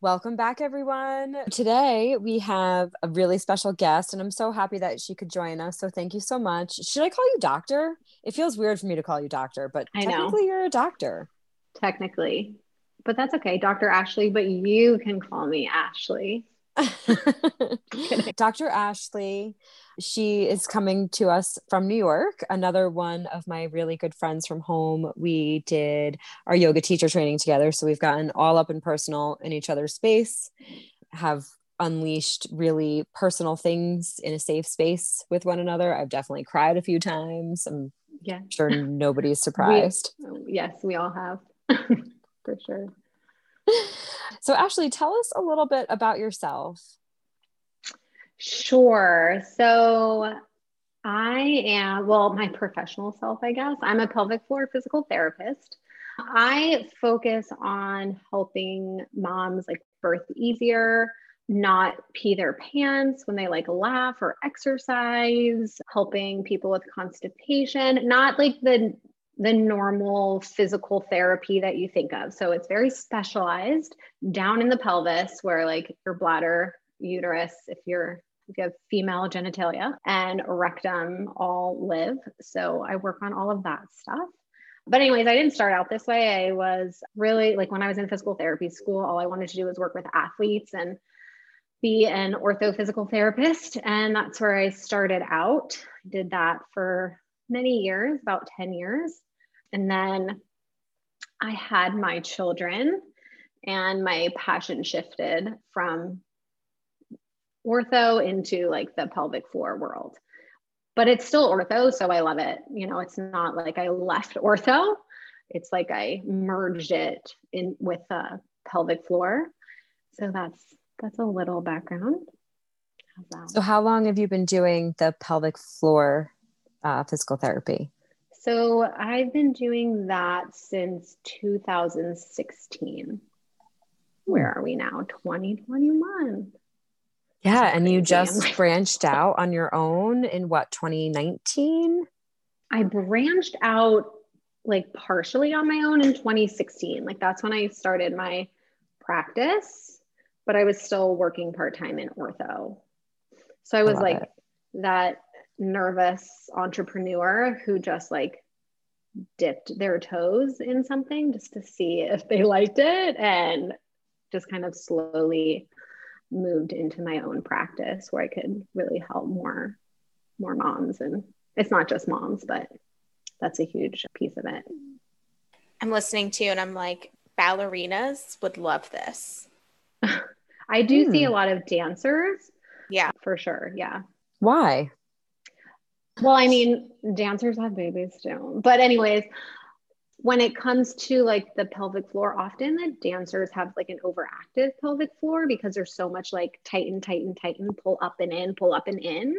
Welcome back, everyone. Today we have a really special guest, and I'm so happy that she could join us. So thank you so much. Should I call you doctor? It feels weird for me to call you doctor, but I know. technically you're a doctor. Technically, but that's okay, Dr. Ashley. But you can call me Ashley. Dr. Ashley, she is coming to us from New York. Another one of my really good friends from home. We did our yoga teacher training together. So we've gotten all up and personal in each other's space, have unleashed really personal things in a safe space with one another. I've definitely cried a few times. I'm Yeah. sure nobody's surprised. We, yes, we all have for sure. So, Ashley, tell us a little bit about yourself. Sure. So I am, well, my professional self, I guess. I'm a pelvic floor physical therapist. I focus on helping moms like birth easier, not pee their pants when they like laugh or exercise, helping people with constipation, not like the the normal physical therapy that you think of. So it's very specialized down in the pelvis where like your bladder, uterus, if you're if you have female genitalia and rectum all live. So I work on all of that stuff. But anyways, I didn't start out this way. I was really like when I was in physical therapy school, all I wanted to do was work with athletes and be an ortho physical therapist. And that's where I started out. Did that for many years, about 10 years. And then I had my children, and my passion shifted from ortho into like the pelvic floor world. But it's still ortho, so I love it. You know, it's not like I left ortho. It's like I merged it in with the pelvic floor. So that's that's a little background. So, how long have you been doing the pelvic floor uh, physical therapy? So I've been doing that since 2016. Where are we now? 2021. Yeah, and you just branched out on your own in what 2019? I branched out like partially on my own in 2016. Like that's when I started my practice, but I was still working part-time in ortho. So I was like it. that nervous entrepreneur who just like dipped their toes in something just to see if they liked it and just kind of slowly moved into my own practice where I could really help more more moms and it's not just moms but that's a huge piece of it. I'm listening to and I'm like ballerinas would love this. I do hmm. see a lot of dancers. Yeah. For sure. Yeah. Why? Well, I mean, dancers have babies too. But anyways, when it comes to like the pelvic floor, often the dancers have like an overactive pelvic floor because there's so much like tighten, tighten, tighten, pull up and in, pull up and in.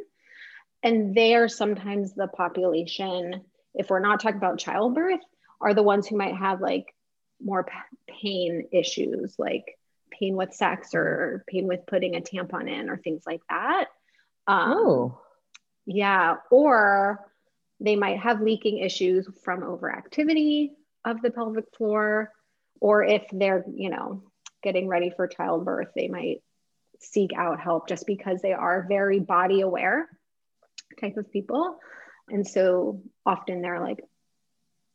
And they are sometimes the population, if we're not talking about childbirth, are the ones who might have like more pain issues, like pain with sex or pain with putting a tampon in or things like that. Um, oh. Yeah. Or they might have leaking issues from overactivity of the pelvic floor. Or if they're, you know, getting ready for childbirth, they might seek out help just because they are very body aware type of people. And so often they're like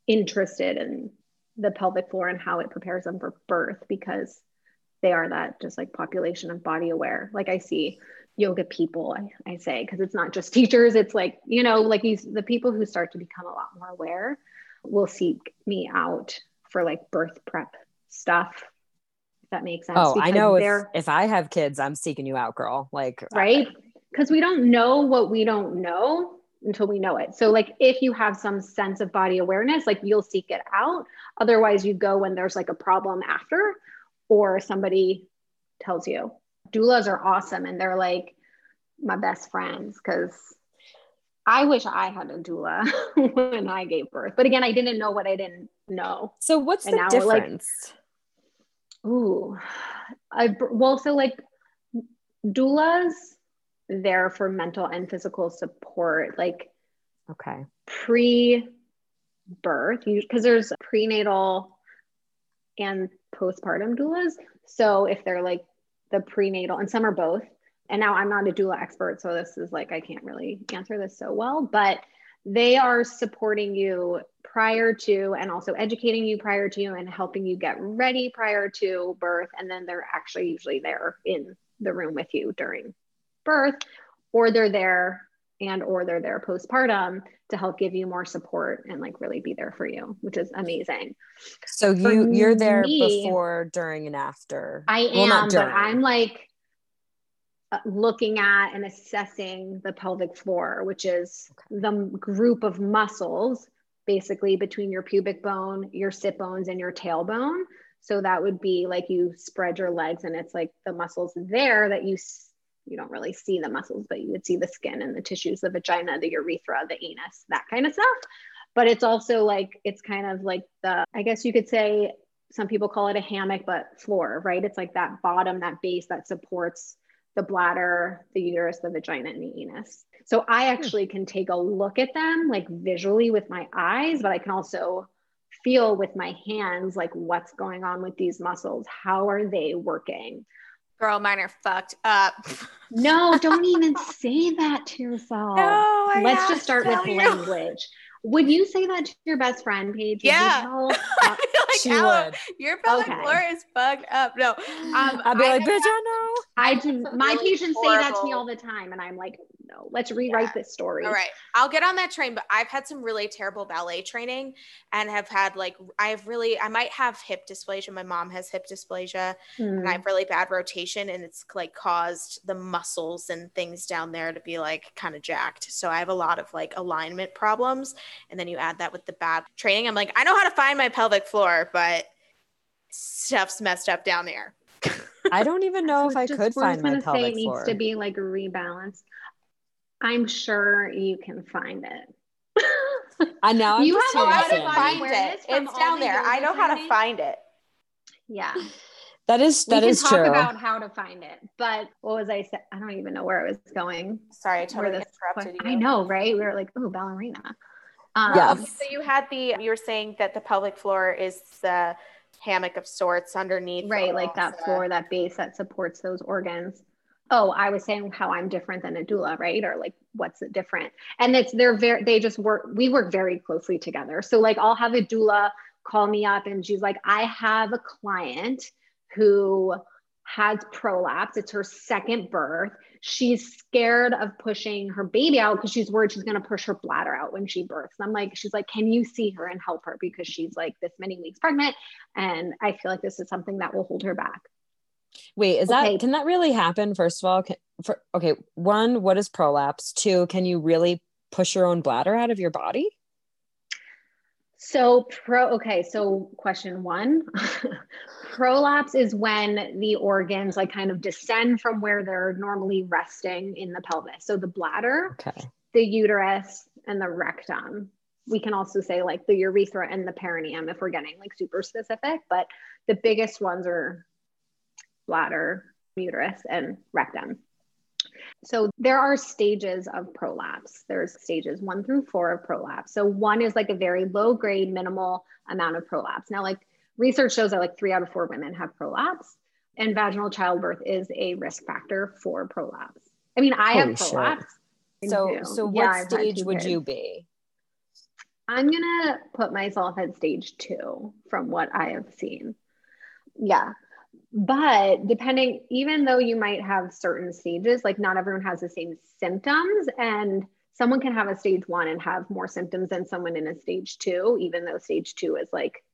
interested in the pelvic floor and how it prepares them for birth because they are that just like population of body aware. Like I see yoga people i, I say because it's not just teachers it's like you know like these the people who start to become a lot more aware will seek me out for like birth prep stuff if that makes sense oh i know if, if i have kids i'm seeking you out girl like right? Because we don't know what we don't know until we know it. So like if you have some sense of body awareness like you'll seek it out. Otherwise you go when there's like a problem after or somebody tells you doulas are awesome and they're like my best friends because I wish I had a doula when I gave birth. But again, I didn't know what I didn't know. So what's and the difference? Like, ooh, I well, so like doulas, there for mental and physical support, like okay, pre birth, because there's prenatal and postpartum doulas. So if they're like the prenatal, and some are both. And now I'm not a doula expert, so this is like I can't really answer this so well, but they are supporting you prior to and also educating you prior to and helping you get ready prior to birth and then they're actually usually there in the room with you during birth or they're there and or they're there postpartum to help give you more support and like really be there for you which is amazing. So you you're there me, before during and after? I am well, but i'm like uh, looking at and assessing the pelvic floor which is okay. the group of muscles basically between your pubic bone your sit bones and your tailbone. So that would be like you spread your legs and it's like the muscles there that you you don't really see the muscles, but you would see the skin and the tissues, the vagina, the urethra, the anus, that kind of stuff. But it's also like, it's kind of like the, I guess you could say, some people call it a hammock, but floor, right? It's like that bottom, that base that supports the bladder, the uterus, the vagina, and the anus. So I hmm. actually can take a look at them like visually with my eyes, but I can also feel with my hands like what's going on with these muscles. How are they working? Girl, mine are fucked up. no, don't even say that to yourself. No, I Let's just start with you. language. Would you say that to your best friend, Paige? Yeah. like, she would. Your pelvic okay. floor is fucked up. No. Um, I'd be I like, bitch, I know. I do. My really patients horrible. say that to me all the time. And I'm like, no, let's rewrite yeah. this story. All right. I'll get on that train, but I've had some really terrible ballet training and have had like, I've really, I might have hip dysplasia. My mom has hip dysplasia mm. and I hmm. have really bad rotation and it's like caused the muscles and things down there to be like kind of jacked. So I have a lot of like alignment problems. And then you add that with the bad training. I'm like, I know how to find my pelvic floor, but stuff's messed up down there. I don't even know if I could find my pelvic say it floor. needs to be like rebalanced. I'm sure you can find it. I know. I'm you have how to find it. It's down there. I know how to find it. Yeah. That is that we is can talk about how to find it. But what was I saying? I don't even know where it was going. Sorry, I totally interrupted you. I know, right? We were like, oh, ballerina. Um, yeah. So you had the you were saying that the pelvic floor is the hammock of sorts underneath. Right, like that floor, that base that supports those organs. Oh i was saying how i'm different than a doula right? Or like what's it different? And it's they're very they just work we work very closely together. So like i'll have a doula call me up and she's like i have a client who has prolapse it's her second birth she's scared of pushing her baby out because she's worried she's going to push her bladder out when she births i'm like she's like can you see her and help her because she's like this many weeks pregnant and i feel like this is something that will hold her back Wait, is okay. that can that really happen? First of all, can, for, okay, one, what is prolapse? Two, can you really push your own bladder out of your body? So pro okay, so question 1. prolapse is when the organs like kind of descend from where they're normally resting in the pelvis. So the bladder, okay. the uterus and the rectum. We can also say like the urethra and the perineum if we're getting like super specific, but the biggest ones are bladder, uterus, and rectum. So there are stages of prolapse. There's stages one through four of prolapse. So one is like a very low grade, minimal amount of prolapse. Now, like research shows that like three out of four women have prolapse, and vaginal childbirth is a risk factor for prolapse. I mean, I Holy have prolapse. So, so what yeah, stage would kids. you be? I'm gonna put myself at stage two from what I have seen. Yeah but depending even though you might have certain stages like not everyone has the same symptoms and someone can have a stage one and have more symptoms than someone in a stage two even though stage two is like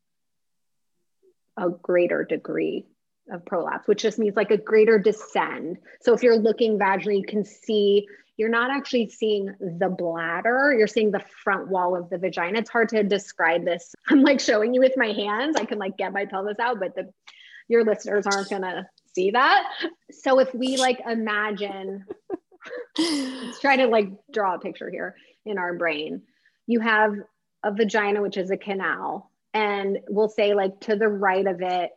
a greater degree of prolapse which just means like a greater descend. So if you're looking vaginally you can see you're not actually seeing the bladder you're seeing the front wall of the vagina. It's hard to describe this. I'm like showing you with my hands. I can like get my pelvis out but the your listeners aren't to see that. So if we like imagine, let's try to like draw a picture here in our brain. You have a vagina, which is a canal, and we'll say like to the right of it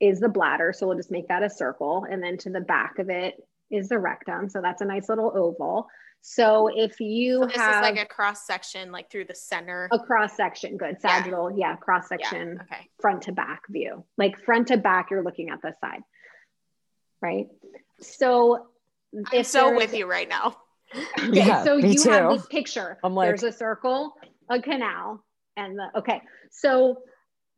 is the bladder. So we'll just make that a circle. And then to the back of it is the rectum. So that's a nice little oval. So if you so this have is like a cross section, like through the center. a cross section, good sagittal, yeah, cross section, Yeah. Okay. front to back view. Like front to back, you're looking at the side, right? So I'm so with you right now. Okay, Yeah, so me you have this picture. I'm like- There's a circle, a canal, and the okay. So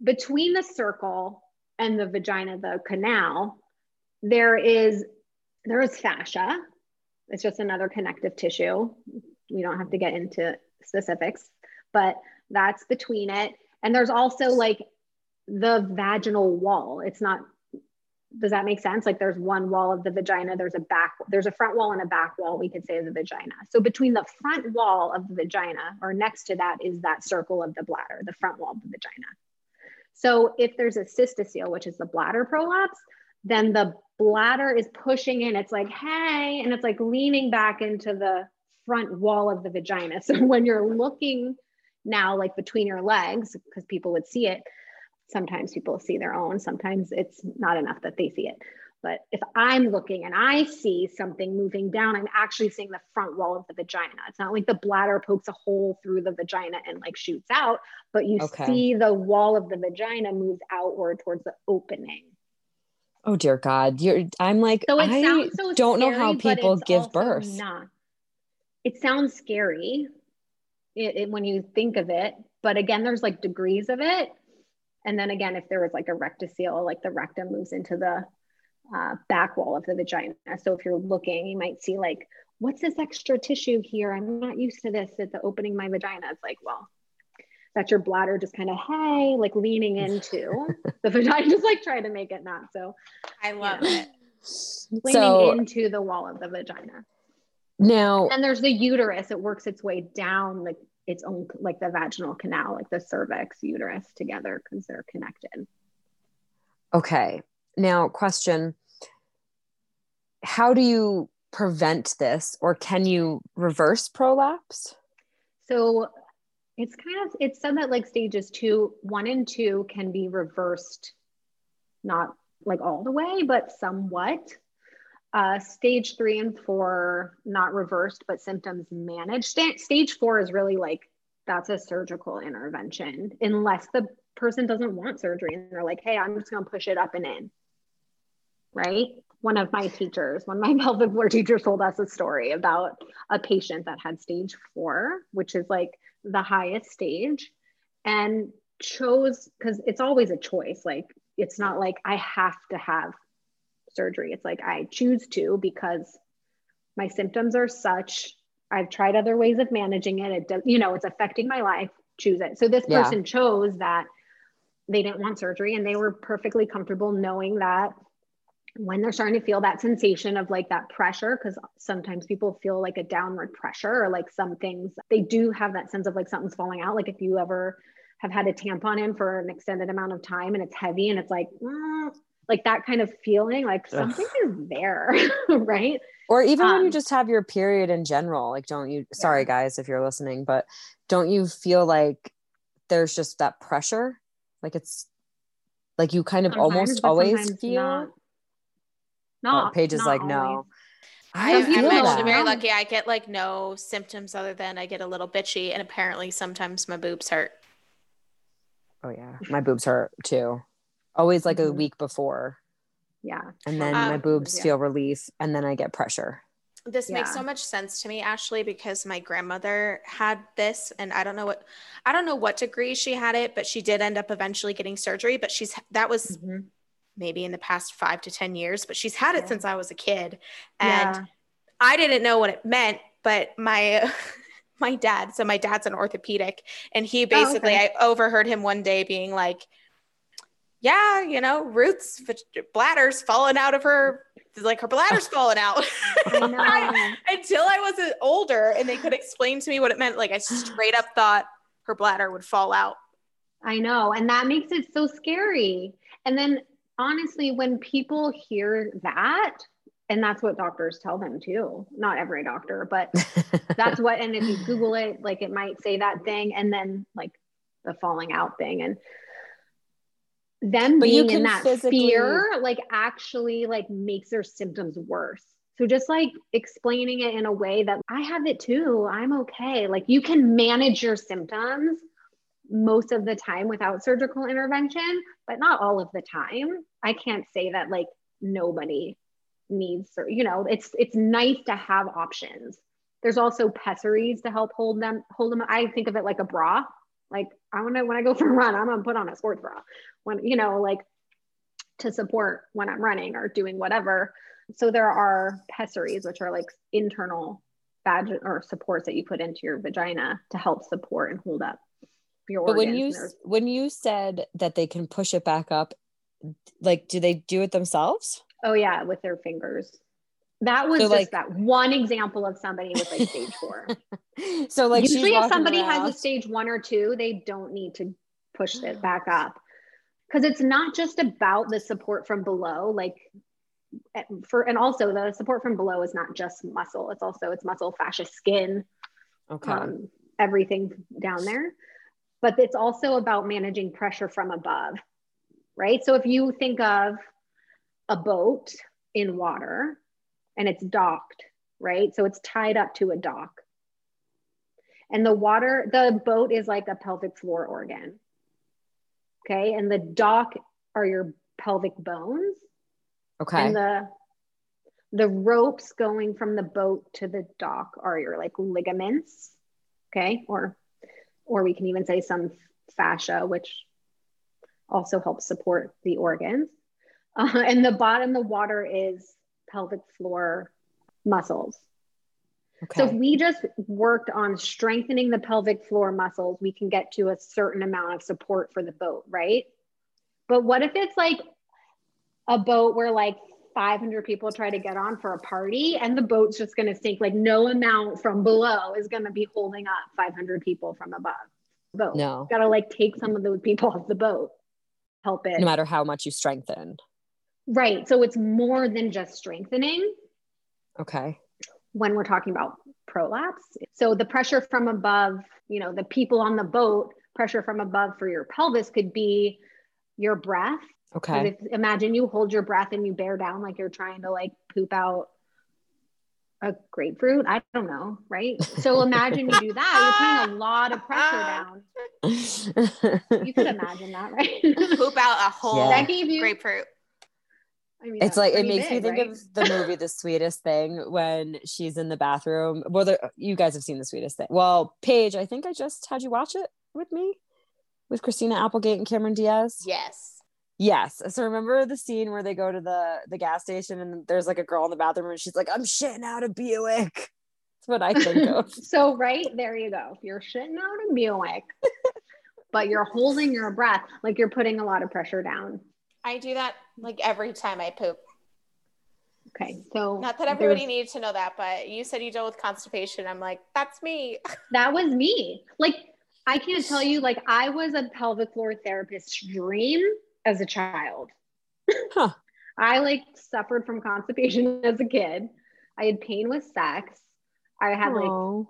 between the circle and the vagina, the canal, there is there is fascia. It's just another connective tissue. We don't have to get into specifics, but that's between it. And there's also like the vaginal wall. It's not does that make sense? Like there's one wall of the vagina, there's a back, there's a front wall and a back wall, we could say of the vagina. So between the front wall of the vagina or next to that is that circle of the bladder, the front wall of the vagina. So if there's a cystocele, which is the bladder prolapse, then the bladder is pushing in. It's like, hey, and it's like leaning back into the front wall of the vagina. So when you're looking now, like between your legs, because people would see it, sometimes people see their own, sometimes it's not enough that they see it. But if I'm looking and I see something moving down, I'm actually seeing the front wall of the vagina. It's not like the bladder pokes a hole through the vagina and like shoots out, but you Okay. see the wall of the vagina moves outward towards the opening. Oh dear God. You're I'm like So I so don't know how people give birth. Not. It sounds scary it, it- when you think of it, but again, there's like degrees of it. And then again, if there was like a rectocele, like the rectum moves into the uh, back wall of the vagina. So if you're looking, you might see like, what's this extra tissue here? I'm not used to this at the opening my vagina. It's like, well, that's your bladder just kind of hey, like leaning into the vagina, just like trying to make it not so I love Yeah. it. leaning So into the wall of the vagina. now And there's the uterus. It works its way down like its own, like the vaginal canal, like the cervix, uterus together because they're connected. okay. Now question how do you prevent this or can you reverse prolapse? So it's kind of it's said that like stages two, one and two can be reversed, not like all the way, but somewhat. Uh, stage three and four, not reversed, but symptoms managed. Sta- stage four is really like that's a surgical intervention, unless the person doesn't want surgery and they're like, hey, I'm just gonna push it up and in. Right? One of my teachers, one of my pelvic floor teachers told us a story about a patient that had stage four, which is like the highest stage, and chose because it's always a choice. Like it's not like I have to have surgery. It's like I choose to because my symptoms are such. I've tried other ways of managing it. It does, you know, it's affecting my life. Choose it. So this Yeah. person chose that they didn't want surgery and they were perfectly comfortable knowing that when they're starting to feel that sensation of like that pressure, because sometimes people feel like a downward pressure or like some things, they do have that sense of like something's falling out. Like if you ever have had a tampon in for an extended amount of time and it's heavy and it's like, mm, like that kind of feeling, like Ugh. something is there, right? Or even when you Um, just have your period in general, like don't you sorry guys if you're listening, but don't you feel like there's just that pressure? Like it's like you kind of Sometimes, almost always feel not. Oh, Not, Paige is like, always. no. I, I am actually very lucky. I get like no symptoms other than I get a little bitchy, and apparently sometimes my boobs hurt. Oh yeah, my boobs hurt too. Always like a Mhm. week before, Yeah. and then Um, my boobs yeah. feel relief, and then I get pressure. This makes so much sense to me, Ashley, because my grandmother had this, and I don't know what I don't know what degree she had it, but she did end up eventually getting surgery. But she's that was Mhm. maybe in the past five to ten years, but she's had it Yeah. since I was a kid, and Yeah. I didn't know what it meant, but my my dad, so my dad's an orthopedic, and he basically okay. I overheard him one day being like, "Yeah, you know, Ruth's vag- bladder's falling out of her, like her bladder's falling out." I know. Until I was uh, older and they could explain to me what it meant, like I straight up thought her bladder would fall out. I know. And that makes it so scary. And then honestly, when people hear that, and that's what doctors tell them too, not every doctor, but that's what, and if you Google it, like it might say that thing and then like the falling out thing. And them But you being in that physically- fear, like actually like makes their symptoms worse. So just like explaining it in a way that I have it too, I'm okay. Like you can manage your symptoms most of the time without surgical intervention, but not all of the time. I can't say that like nobody needs, or you know, it's it's nice to have options. There's also pessaries to help hold them hold them. I think of it like a bra. Like I want to when I go for a run, I'm gonna put on a sports bra. When you know, like to support when I'm running or doing whatever. So there are pessaries, which are like internal vag or supports that you put into your vagina to help support and hold up your but when you when you said that they can push it back up, like do they do it themselves? Oh yeah, with their fingers. That was so just like, that one example of somebody with like stage four. so like usually if somebody around. has a stage one or two, they don't need to push it back up. Because it's not just about the support from below, like eh, for and also the support from below is not just muscle, it's also it's muscle, fascia, skin, okay. Um, everything down there. But it's also about managing pressure from above, right? So if you think of a boat in water, and it's docked, right? So it's tied up to a dock. And the water, the boat is like a pelvic floor organ. Okay. And the dock are your pelvic bones. Okay. And the the ropes going from the boat to the dock are your like ligaments. Okay. Or or we can even say some fascia, which also helps support the organs. Uh, and the bottom, the water is pelvic floor muscles. Okay. So if we just worked on strengthening the pelvic floor muscles, we can get to a certain amount of support for the boat, right? But what if it's like a boat where like 500 people try to get on for a party and the boat's just going to sink like no amount from below is going to be holding up 500 people from above boat no got to like take some of those people off the boat help it no matter how much you strengthen Right. So it's more than just strengthening. Okay. When we're talking about prolapse. So the pressure from above, you know, the people on the boat, pressure from above for your pelvis could be your breath. Okay. If, imagine you hold your breath and you bear down like you're trying to like poop out a grapefruit. I don't know, right? So imagine you do that. You're putting a lot of pressure down. you could imagine that, right? Poop out a whole yeah. grapefruit. I mean, it's like it makes big, me think right? of the movie The Sweetest Thing when she's in the bathroom. Well, you guys have seen The Sweetest Thing. Well, Paige, I think I just had you watch it with me with Christina Applegate and Cameron Diaz. Yes. Yes. So remember the scene where they go to the the gas station and there's like a girl in the bathroom and she's like, "I'm shitting out a Buick." That's what I think of. so right there you go. If you're shitting out a Buick, but you're holding your breath, like you're putting a lot of pressure down. I do that like every time I poop. Okay, so not that everybody needs to know that, but you said you deal with constipation. I'm like, that's me. That was me. Like, I can't tell you, like, I was a pelvic floor therapist's dream as a child. Huh. I like suffered from constipation as a kid. I had pain with sex. I had Aww. like,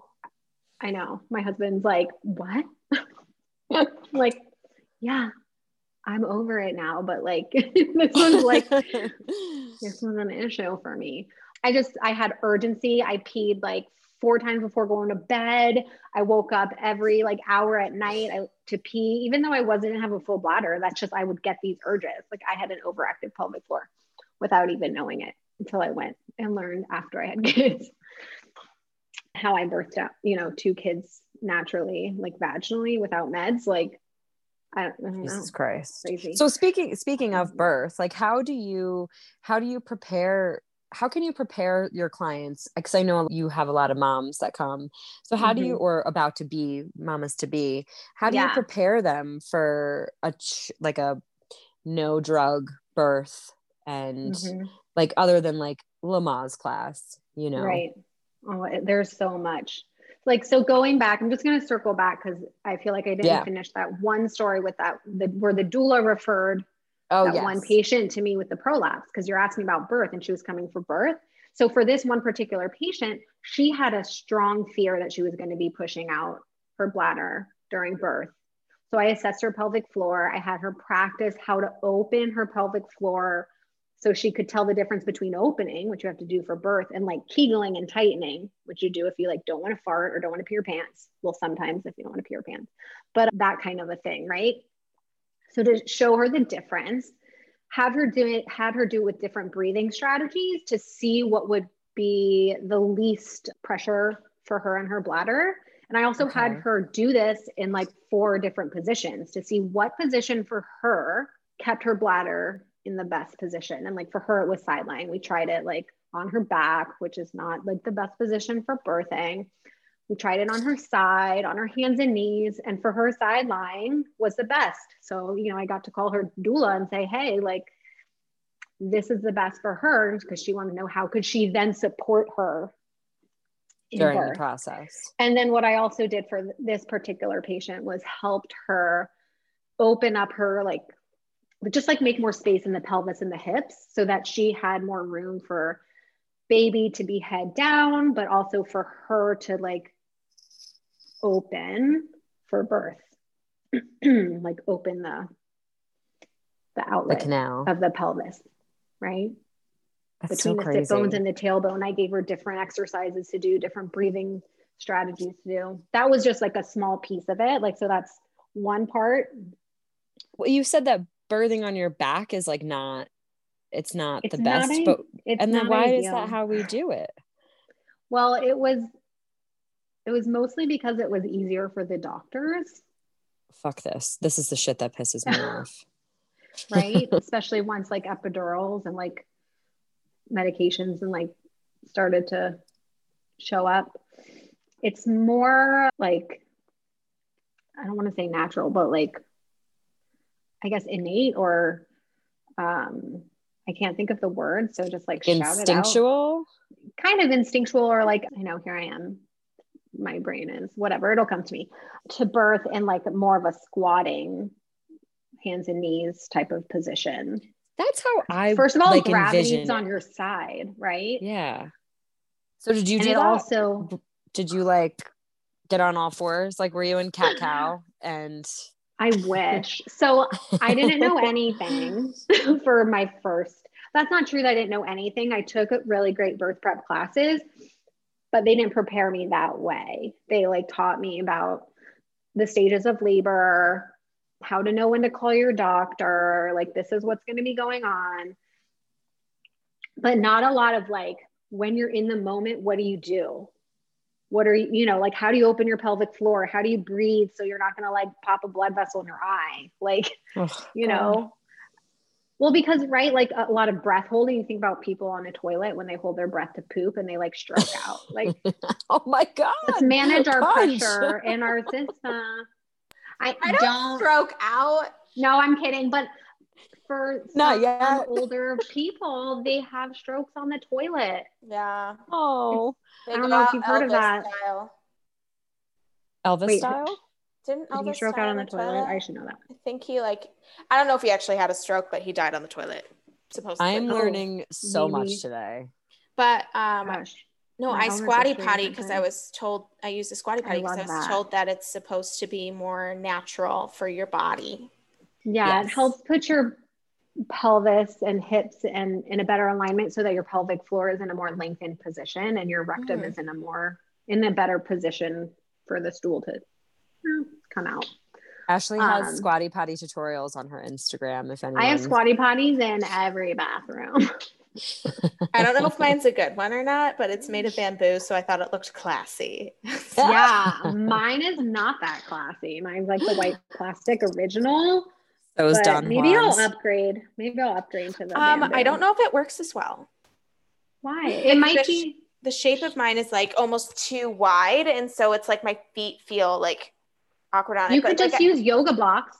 I know my husband's like, what? like, yeah, I'm over it now, but like this was like this was an issue for me. I just I had urgency. I peed like four times before going to bed. I woke up every like hour at night to pee, even though I wasn't have a full bladder. That's just I would get these urges. Like I had an overactive pelvic floor without even knowing it until I went and learned after I had kids how I birthed out, you know, two kids naturally, like vaginally without meds. Like I don't, I Jesus know. Christ. Crazy. So speaking speaking of birth, like how do you how do you prepare how can you prepare your clients because i know you have a lot of moms that come so how mm-hmm. do you mm-hmm. or about to be mamas to be how do yeah. you prepare them for a like a no drug birth and mm-hmm. like other than like lamaze class you know right oh there's so much like so going back i'm just going to circle back because i feel like i didn't yeah. finish that one story with that the, where the doula referred oh, that yes. one patient to me with the prolapse because you're asking about birth and she was coming for birth so for this one particular patient she had a strong fear that she was going to be pushing out her bladder during birth so i assessed her pelvic floor i had her practice how to open her pelvic floor So she could tell the difference between opening, which you have to do for birth, and like kegeling and tightening, which you do if you like don't want to fart or don't want to pee your pants. Well, sometimes if you don't want to pee your pants, but that kind of a thing, right? So to show her the difference, have her do it, had her do it with different breathing strategies to see what would be the least pressure for her and her bladder. And I also okay. had her do this in like four different positions to see what position for her kept her bladder in the best position. And like for her, it was side lying. We tried it like on her back, which is not like the best position for birthing. We tried it on her side, on her hands and knees, and for her side lying was the best. So, you know, I got to call her doula and say, hey, like, this is the best for her because she wanted to know how could she then support her during birth. the process. And then what I also did for this particular patient was helped her open up her like just like make more space in the pelvis and the hips so that she had more room for baby to be head down, but also for her to like open for birth, like open the the outlet the canal. of the pelvis, right? That's Between so the sit bones and the tailbone, I gave her different exercises to do, different breathing strategies to do. That was just like a small piece of it. Like, so that's one part. Well, you said that birthing on your back is like not it's not it's the best not but and then why ideal. is that how we do it? Well it was it was mostly because it was easier for the doctors. Fuck this. This is the shit that pisses me off. Right? Especially once like epidurals and like medications and like started to show up. It's more like i don't want to say natural but like I guess innate or um I can't think of the word. So just like instinctual, kind of instinctual, or like, I know here I am. My brain is whatever, it'll come to me to birth in like more of a squatting hands and knees type of position. That's how I first of all like, gravity's on your side, right? Yeah. So did you and do that? also did you like get on all fours? Like were you in cat cow and I wish. So I didn't know anything for my first. That's not true that I didn't know anything. I took really great birth prep classes, but they didn't prepare me that way. They like taught me about the stages of labor, how to know when to call your doctor, like this is what's going to be going on. But not a lot of like when you're in the moment, what do you do? What are you you know like how do you open your pelvic floor how do you breathe so you're not going to like pop a blood vessel in your eye like oh, you know God. well because right like a lot of breath holding you think about people on a toilet when they hold their breath to poop and they like stroke out like oh my god let's manage our Punch. pressure in our system I, I don't, don't stroke out no i'm kidding but for not yet. older people, they have strokes on the toilet. Yeah. Oh, I don't know if you've heard Elvis of that. Style. Elvis Wait, style? Didn't Elvis Did he stroke out on the, the toilet? toilet? I should know that. I think he like I don't know if he actually had a stroke, but he died on the toilet. Supposedly. I am learning oh, so maybe. much today. But um Gosh. no, My I squatty potty because I was told I used a squatty potty because I, I, was that. told that it's supposed to be more natural for your body. Yeah, yes. it helps put your pelvis and hips and in a better alignment so that your pelvic floor is in a more lengthened position and your rectum mm. is in a more in a better position for the stool to come out. Ashley has um, squatty potty tutorials on her Instagram. If anyone, I have squatty potties in every bathroom. I don't know if mine's a good one or not, but it's made of bamboo, so I thought it looked classy. yeah, mine is not that classy. Mine's like the white plastic original those Don Maybe I'll upgrade. Maybe I'll upgrade to the. Um, I don't know if it works as well. Why? It might the, be. The shape of mine is like almost too wide, and so it's like my feet feel like awkward on it. You could just like, use yoga blocks.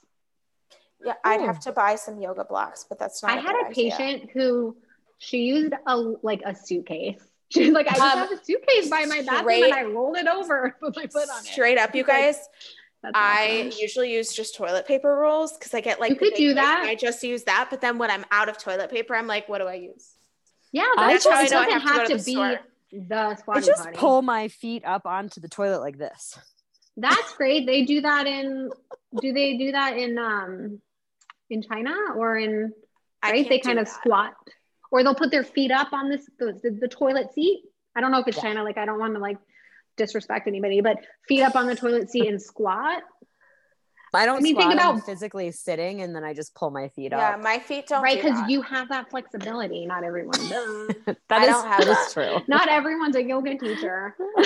Yeah, I'd have to buy some yoga blocks, but that's not. I a had a patient idea. who she used a like a suitcase. She's like, I just um, have a suitcase by my bathroom and I rolled it over, put my foot on it. Straight up, you guys. That's I awesome. usually use just toilet paper rolls because I get like you could do that. I just use that, but then when I'm out of toilet paper, I'm like, what do I use? Yeah, that's I just, it doesn't have, to, to be store. the squatty I just potty. pull my feet up onto the toilet like this. That's great. They do that in. do they do that in um in China or in? Right, they kind of that. squat. or they'll put their feet up on this the, the, the toilet seat. I don't know if it's Yeah. China. Like I don't want to like disrespect anybody, but feet up on the toilet seat and squat. I don't I mean, think squat, I'm about- physically sitting and then I just pull my feet Yeah, up. Yeah, my feet don't. right because that. you have that flexibility not everyone does That I is don't have that is true. not everyone's a yoga teacher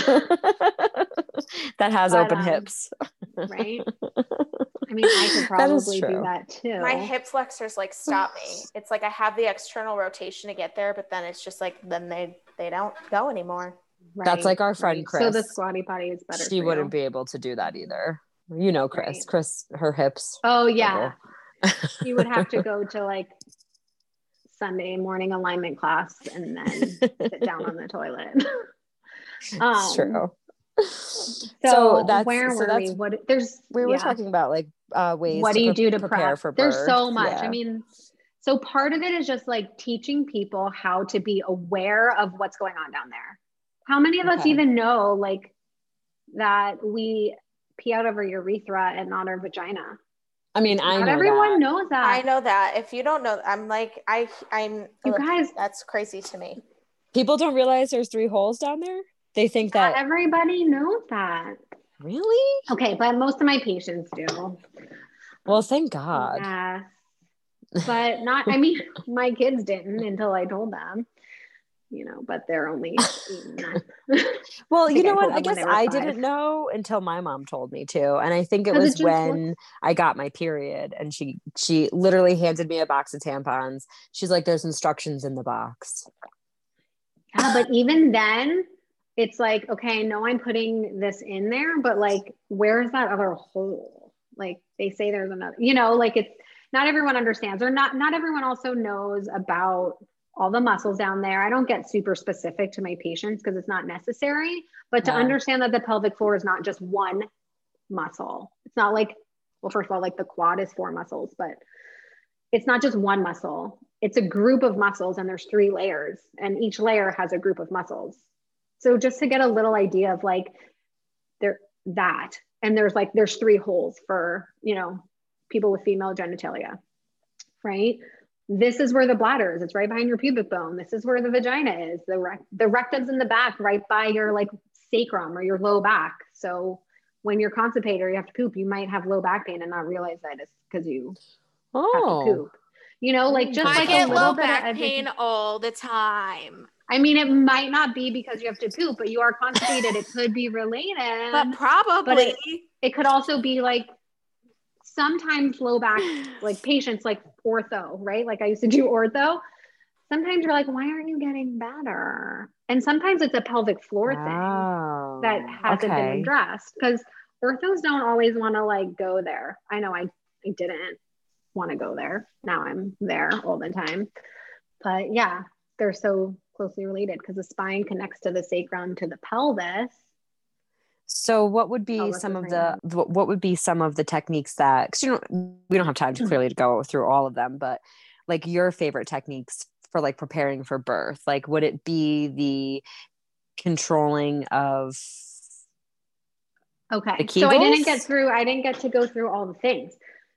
that has But, open um, hips. right i mean i could That is probably do that too my hip flexors like stop me. It's like I have the external rotation to get there, but then it's just like then they they don't go anymore. Right, That's like our friend right. so the Chris. squatty potty is better She wouldn't you. be able to do that either. You know, Chris. Right. Chris, her hips. oh yeah you would have to go to like sunday morning alignment class and then sit down on the toilet um, it's true. so, that's where so were that's we what there's we were yeah. talking about like uh ways what to do you pre- do to prepare prep? for There's so much. Yeah. I mean, so part of it is just like teaching people how to be aware of what's going on down there. How many of us even know like that we pee out of our urethra and not our vagina? I mean, I not know everyone that. knows that. I know that. If you don't know, I'm like I I'm You guys, that's crazy to me. people don't realize there's three holes down there. They think not that everybody knows that. really. Okay, but most of my patients do. Well, thank God. Yeah. But not, I mean, my kids didn't until I told them, you know, but they're only eight and nine. Well, you know I what? I guess I five. didn't know until my mom told me to, and I think it was just when I got my period, and she she literally handed me a box of tampons. She's like, "There's instructions in the box." Yeah, but even then, it's like, okay, no, I'm putting this in there, but like, where's that other hole? Like they say there's another, you know, like it's not everyone understands, or not not everyone also knows about all the muscles down there. I don't get super specific to my patients because it's not necessary, but to Yeah. understand that the pelvic floor is not just one muscle. It's not like, well, first of all, like the quad is four muscles, but it's not just one muscle. It's a group of muscles and there's three layers and each layer has a group of muscles. So just to get a little idea of like there that and there's like there's three holes for, you know, people with female genitalia. Right? This is where the bladder is. It's right behind your pubic bone. This is where the vagina is. The rec- the rectum's in the back right by your like sacrum or your low back. So when you're constipated or you have to poop, you might have low back pain and not realize that it's because you have to Oh, poop. You know, like just I I like a get little low bit of back pain all the time. I mean, it might not be because you have to poop, but you are constipated. it could be related. But probably But it could also be like sometimes low back, like patients like ortho, right? Like I used to do ortho. Sometimes you're like, why aren't you getting better? And sometimes it's a pelvic floor thing that hasn't been addressed because orthos don't always want to like go there. I know I, I didn't want to go there. Now I'm there all the time. But yeah, they're so closely related because the spine connects to the sacrum to the pelvis. So, what would be some of the what would be some of the techniques that? Because you don't, we don't have time to clearly to go through all of them, but like your favorite techniques for like preparing for birth. Like, would it be the controlling of? Okay. So I didn't get through, I didn't get to go through all the things.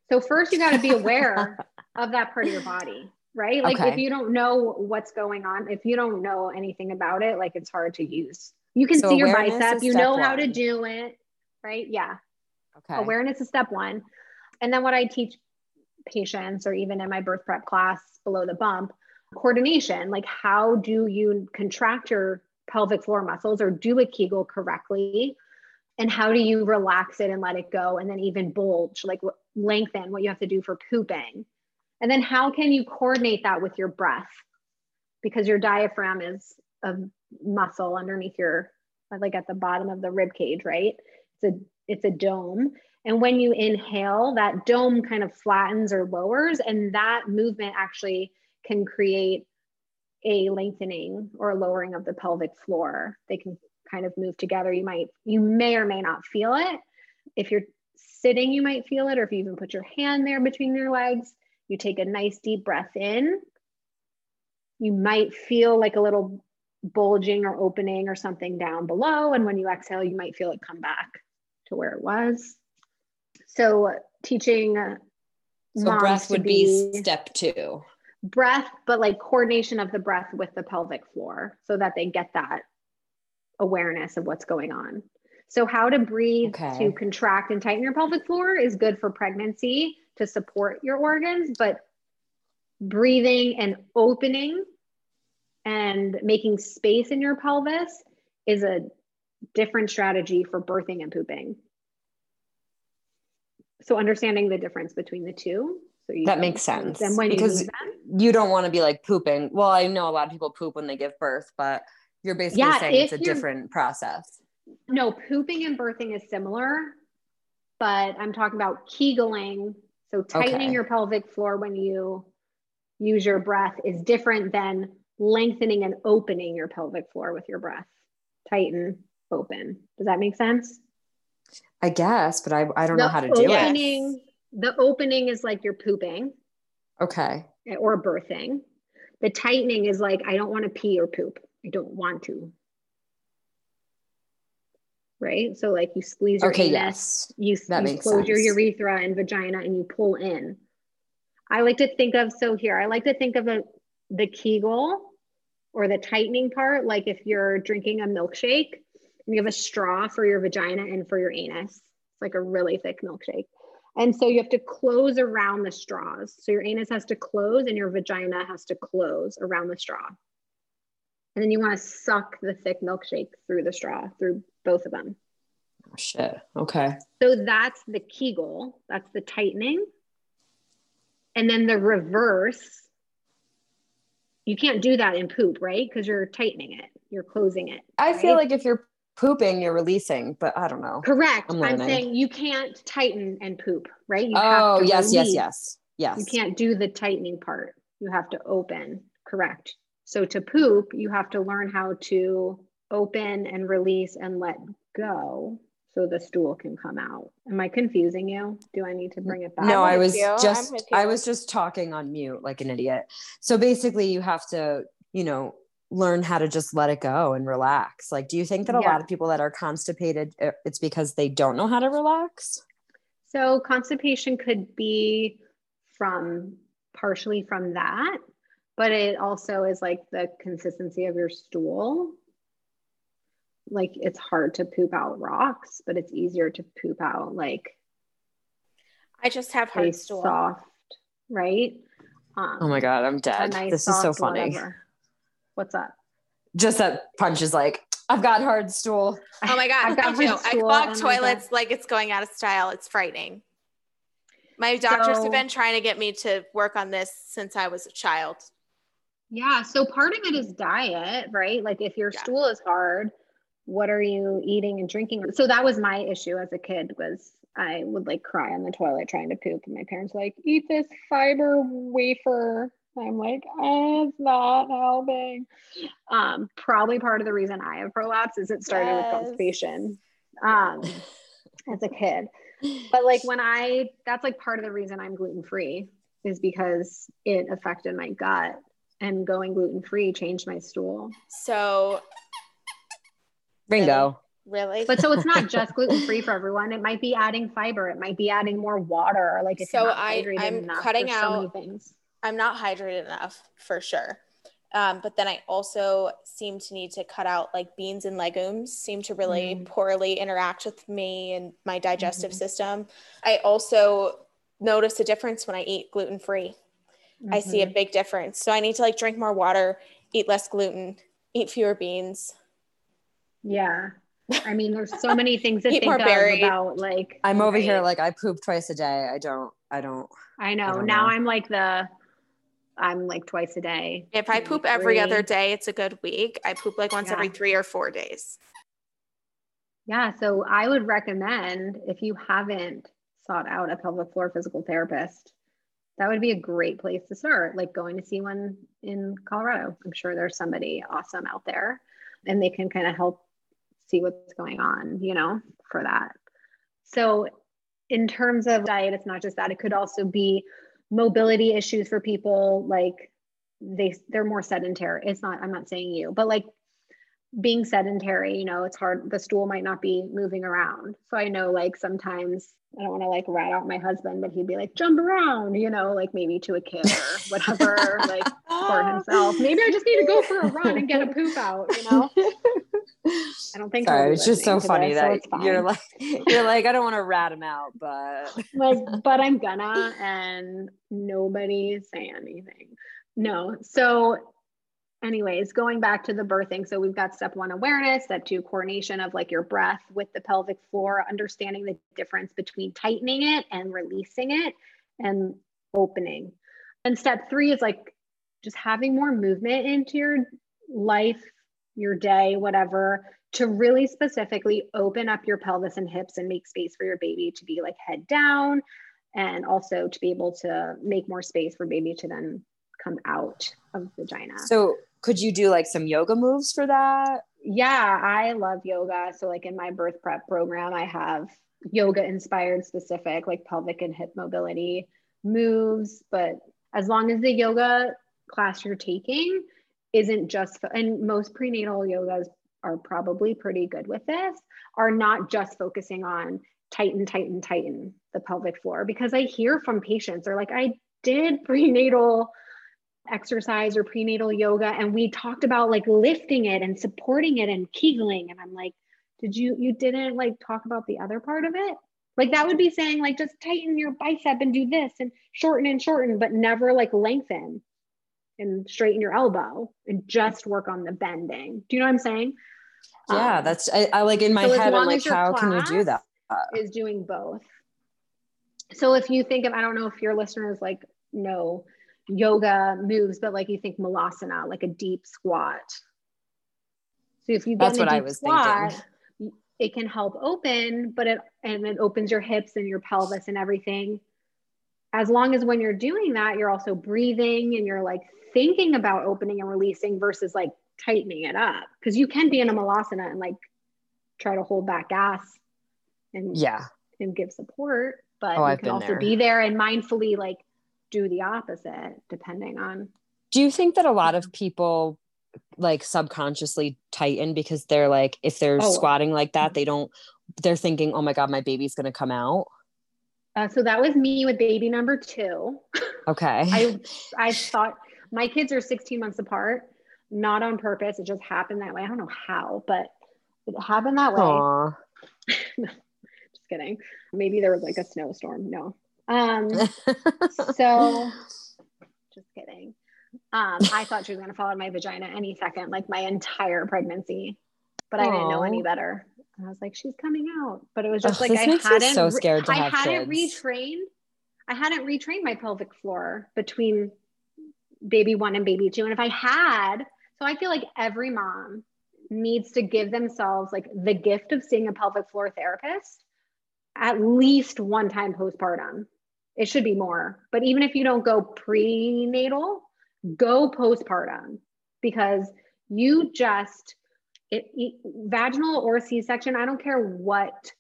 So first you got to be aware of that part of your body, right? Like if you don't know what's going on, if you don't know anything about it, like it's hard to use. You can So see your bicep, you know how to do it, right? Yeah. Okay. Awareness is step one. And then what I teach patients or even in my birth prep class below the bump, coordination, like how do you contract your pelvic floor muscles or do a Kegel correctly? And how do you relax it and let it go? And then even bulge, like lengthen what you have to do for pooping. And then how can you coordinate that with your breath? Because your diaphragm is a muscle underneath your, like at the bottom of the rib cage, right? It's a it's a dome. And when you inhale, that dome kind of flattens or lowers, and that movement actually can create a lengthening or lowering of the pelvic floor. They can kind of move together. You might, you may or may not feel it. If you're sitting, you might feel it, or if you even put your hand there between your legs, you take a nice deep breath in. You might feel like a little bulging or opening or something down below. And when you exhale, you might feel it come back to where it was. So teaching uh, so breath would be step two. breath, but like coordination of the breath with the pelvic floor so that they get that awareness of what's going on. So, how to breathe okay. to contract and tighten your pelvic floor is good for pregnancy to support your organs, but breathing and opening and making space in your pelvis is a different strategy for birthing and pooping. So, understanding the difference between the two so that makes sense. And when because you, you don't want to be like pooping. Well, I know a lot of people poop when they give birth, but you're basically yeah, saying it's a different process. No, pooping and birthing is similar, but I'm talking about Kegeling. So tightening okay. your pelvic floor when you use your breath is different than lengthening and opening your pelvic floor with your breath. Tighten, open. Does that make sense? I guess, but I, I don't the know how to do it the opening is like you're pooping. Okay. Or birthing. The tightening is like, I don't want to pee or poop. I don't want to. Right. So like you squeeze your okay, anus, yes. you, that you close sense. your urethra and vagina and you pull in. I like to think of so here, I like to think of a, the Kegel or the tightening part, like if you're drinking a milkshake and you have a straw for your vagina and for your anus. It's like a really thick milkshake. And so you have to close around the straws. So your anus has to close and your vagina has to close around the straw. And then you want to suck the thick milkshake through the straw, through both of them. Oh, shit. Okay. So that's the Kegel, that's the tightening. And then the reverse, you can't do that in poop, right? Because you're tightening it, you're closing it. I right? feel like if you're pooping, you're releasing, but I don't know. Correct. I'm, I'm saying you can't tighten and poop, right? You oh, yes, release. yes, yes, yes. You can't do the tightening part. You have to open. Correct. So to poop, you have to learn how to open and release and let go so the stool can come out. Am I confusing you? Do I need to bring it back? No, I was you. just I was just talking on mute like an idiot. So basically you have to, you know, learn how to just let it go and relax like do you think that a yeah. lot of people that are constipated uh, it's because they don't know how to relax so constipation could be from partially from that but it also is like the consistency of your stool like it's hard to poop out rocks but it's easier to poop out like i just have hard stool soft right um, oh my god i'm dead nice this is so funny whatever. What's up? Just that punch is like, I've got hard stool. Oh my God. I got do. I clog toilets like it's going out of style. It's frightening. My doctors so, have been trying to get me to work on this since I was a child. Yeah. So part of it is diet, right? Like if your yeah. stool is hard, what are you eating and drinking? So that was my issue as a kid was I would like cry on the toilet trying to poop. And my parents were like, eat this fiber wafer I'm like, oh, it's not helping. Um, probably part of the reason I have prolapse is it started yes. with constipation um, as a kid. But like when I, that's like part of the reason I'm gluten free is because it affected my gut and going gluten free changed my stool. So, Ringo. Really? But so it's not just gluten free for everyone. It might be adding fiber. It might be adding more water. Like if so, I I'm cutting out so things. I'm not hydrated enough for sure. Um, but then I also seem to need to cut out like beans and legumes seem to really mm. poorly interact with me and my digestive mm-hmm. system. I also notice a difference when I eat gluten free. Mm-hmm. I see a mm-hmm. big difference. So I need to like drink more water, eat less gluten, eat fewer beans. Yeah. I mean, there's so many things to think of about like I'm over right. here like I poop twice a day. I don't I don't I know. I don't now know. I'm like the I'm like twice a day. If I poop every other day, it's a good week. I poop like once yeah. every three or four days. Yeah. So I would recommend if you haven't sought out a pelvic floor physical therapist, that would be a great place to start, like going to see one in Colorado. I'm sure there's somebody awesome out there and they can kind of help see what's going on, you know, for that. So, in terms of diet, it's not just that, it could also be mobility issues for people like they they're more sedentary it's not i'm not saying you but like being sedentary, you know, it's hard. The stool might not be moving around. So I know like sometimes I don't want to like rat out my husband, but he'd be like, jump around, you know, like maybe to a kid or whatever, like for himself. Maybe I just need to go for a run and get a poop out, you know? I don't think Sorry, it's just so funny this, that so you're like you're like, I don't want to rat him out, but like, but I'm gonna and nobody say anything. No. So anyways, going back to the birthing. So we've got step one awareness, step two coordination of like your breath with the pelvic floor, understanding the difference between tightening it and releasing it and opening. And step three is like just having more movement into your life, your day, whatever, to really specifically open up your pelvis and hips and make space for your baby to be like head down and also to be able to make more space for baby to then come out of vagina. So could you do like some yoga moves for that? Yeah, I love yoga. So like in my birth prep program, I have yoga inspired specific like pelvic and hip mobility moves, but as long as the yoga class you're taking isn't just and most prenatal yogas are probably pretty good with this are not just focusing on tighten tighten tighten the pelvic floor because i hear from patients they're like i did prenatal exercise or prenatal yoga and we talked about like lifting it and supporting it and kegling and i'm like did you you didn't like talk about the other part of it? Like that would be saying like just tighten your bicep and do this and shorten and shorten but never like lengthen and straighten your elbow and just work on the bending. Do you know what i'm saying? Yeah um, that's I, I, like in my so head i'm like how can you do that? is doing both. So if you think of i don't know if your listeners like know yoga moves, but like you think malasana, like a deep squat. So if you get That's in a deep squat, thinking. it can help open, but it and it opens your hips and your pelvis and everything. As long as when you're doing that, you're also breathing and you're like thinking about opening and releasing versus like tightening it up. Because you can be in a malasana and like try to hold back gas and yeah and give support. But oh, you can also there. be there and mindfully like do the opposite depending on do you think that a lot of people like subconsciously tighten because they're like if they're oh. squatting like that they don't they're thinking oh my god my baby's going to come out uh, so that was me with baby number two. Okay. I i thought my kids are 16 months apart not on purpose it just happened that way. I don't know how but it happened that way. Just kidding. Maybe there was like a snowstorm no um, so just kidding. Um, I thought she was going to fall in my vagina any second, like my entire pregnancy, but I didn't know any better. And I was like, she's coming out, but it was just like I hadn't. So scared to I hadn't kids. retrained. I hadn't retrained my pelvic floor between baby one and baby two, and if I had, so I feel like every mom needs to give themselves like the gift of seeing a pelvic floor therapist at least one time postpartum it should be more. But even if you don't go prenatal, go postpartum because you just it, it, vaginal or c-section i don't care what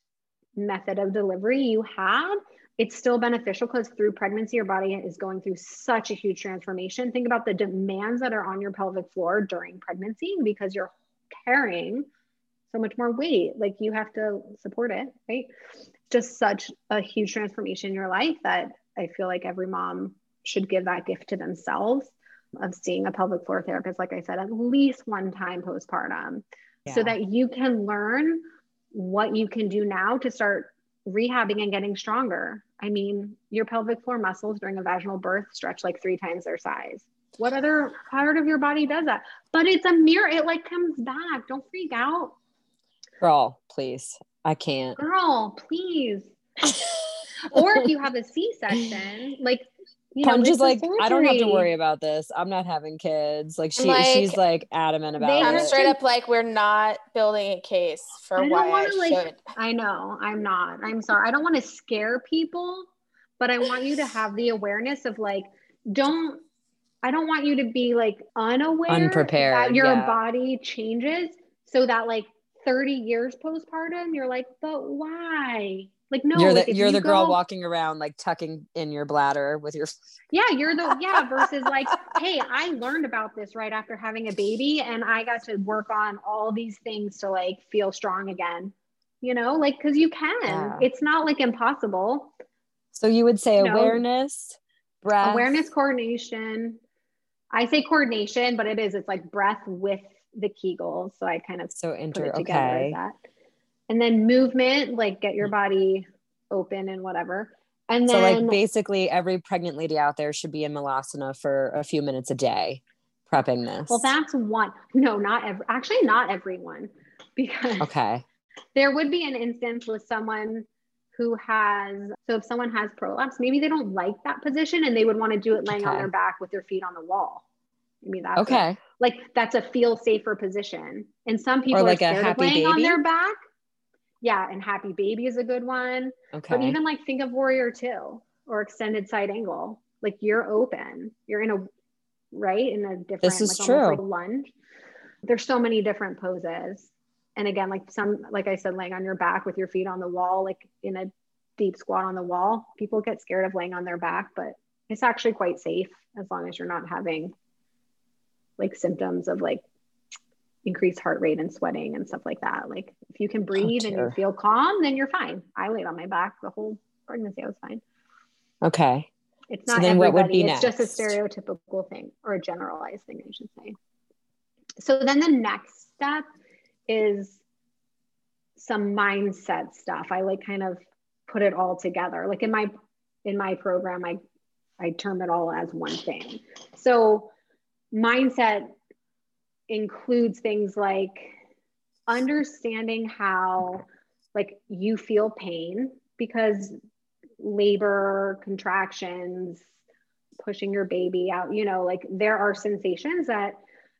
method of delivery you had it's still beneficial because through pregnancy your body is going through such a huge transformation. Think about the demands that are on your pelvic floor during pregnancy because you're carrying so much more weight. Like you have to support it right just such a huge transformation in your life that I feel like every mom should give that gift to themselves of seeing a pelvic floor therapist, like I said, at least one time postpartum, yeah. so that you can learn what you can do now to start rehabbing and getting stronger. I mean, your pelvic floor muscles during a vaginal birth stretch like three times their size. What other part of your body does that? But it's a mirror, it like comes back. Don't freak out. Girl, please. I can't. Girl, please. or if you have a C-section, like you know, just like I don't have to worry about this. I'm not having kids. Like she, like, she's like adamant about it. I'm straight up like we're not building a case for I why I like, should. I know I'm not. I'm sorry. I don't want to scare people, but I want you to have the awareness of like, don't. I don't want you to be like unaware, unprepared that your yeah. body changes, so that like 30 years postpartum, you're like, but why? Like no, you're the if you're you the girl go- walking around like tucking in your bladder with your Yeah, you're the yeah versus like, hey, I learned about this right after having a baby, and I got to work on all these things to like feel strong again. You know, like because you can. Yeah. It's not like impossible. So you would say You know, awareness, breath, Awareness, coordination. I say coordination, but it is. It's like breath with the Kegels. So I kind of So enter. together Okay. that. And then movement, like get your body open and whatever. And So then like basically every pregnant lady out there should be in Malasana for a few minutes a day, prepping this. well, that's one. No, not every. Actually, not everyone, because okay. there would be an instance with someone who has. So if someone has prolapse, maybe they don't like that position, and they would want to do it laying on their back with their feet on the wall. I mean, that's Okay. Like that's a feel safer position. And some people like are a scared of laying on their back. Yeah, and happy baby is a good one. Okay. But even like think of warrior two or extended side angle. Like you're open. You're in a right in a different This is like almost like true. lunge. There's so many different poses. And again, like some like I said, laying on your back with your feet on the wall, like in a deep squat on the wall. People get scared of laying on their back, but it's actually quite safe as long as you're not having like symptoms of like increased heart rate and sweating and stuff like that. Like if you can oh, breathe and you feel calm, then you're fine. I laid on my back the whole pregnancy. I was fine. okay. It's So not then what would be it's just a stereotypical thing or a generalized thing, I should say. So then the next step is some mindset stuff. I like kind of put it all together. Like in my in my program, I I term it all as one thing. So mindset includes things like understanding how like you feel pain because labor contractions pushing your baby out you know like there are sensations that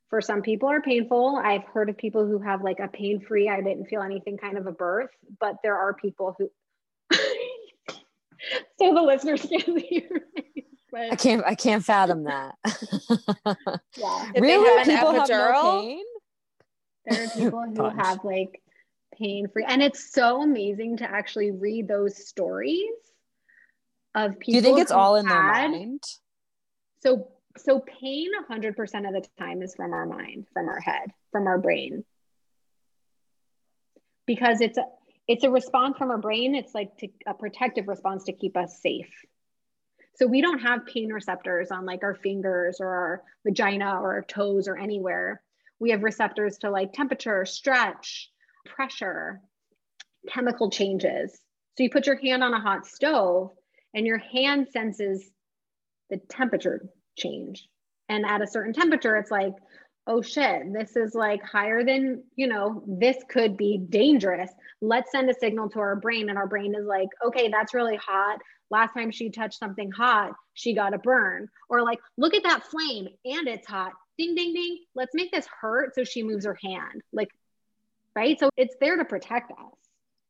for some people are painful. I've heard of people who have like a pain free i didn't feel anything kind of a birth but there are people who so the listeners can't hear me I can't I can't fathom that. yeah Did they really? have an People have no pain? there are people who Punch. have like pain free and it's so amazing to actually read those stories of people Do you think it's all in their mind? so so pain 100% of the time is from our mind from our head from our brain because it's a it's a response from our brain it's like to, a protective response to keep us safe so we don't have pain receptors on like our fingers or our vagina or our toes or anywhere we have receptors to like temperature stretch pressure chemical changes so you put your hand on a hot stove and your hand senses the temperature change. And at a certain temperature, it's like, oh shit, this is like higher than, you know, this could be dangerous. Let's send a signal to our brain. And our brain is like, okay, that's really hot. Last time she touched something hot, she got a burn. Or like, look at that flame and it's hot. Ding, ding, ding. Let's make this hurt. So she moves her hand. Like, right? So it's there to protect us.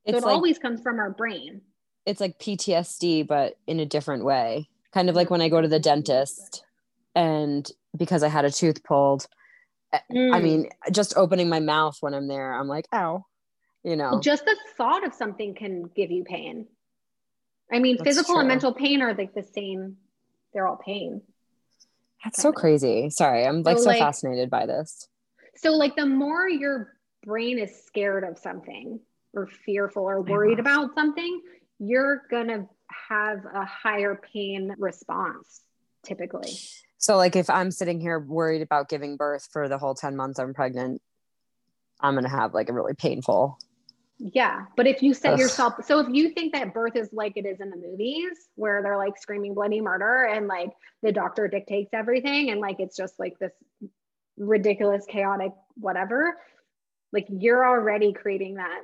So it like always comes from our brain. it's like PTSD, but in a different way. Kind of like when I go to the dentist and because I had a tooth pulled, I Mm. mean, just opening my mouth when I'm there, I'm like, ow, you know. Just the thought of something can give you pain. I mean, That's physical and mental pain are like the same. They're all pain. That's so crazy. Sorry, I'm like So, so like- fascinated by this. So, like, the more your brain is scared of something or fearful or worried about something, you're going to have a higher pain response typically. So like if I'm sitting here worried about giving birth for the whole 10 months I'm pregnant, I'm gonna have like a really painful. Yeah. But if you set Ugh. yourself, so if you think that birth is like it is in the movies where they're like screaming bloody murder and like the doctor dictates everything and like it's just like this ridiculous, chaotic, whatever, like you're already creating that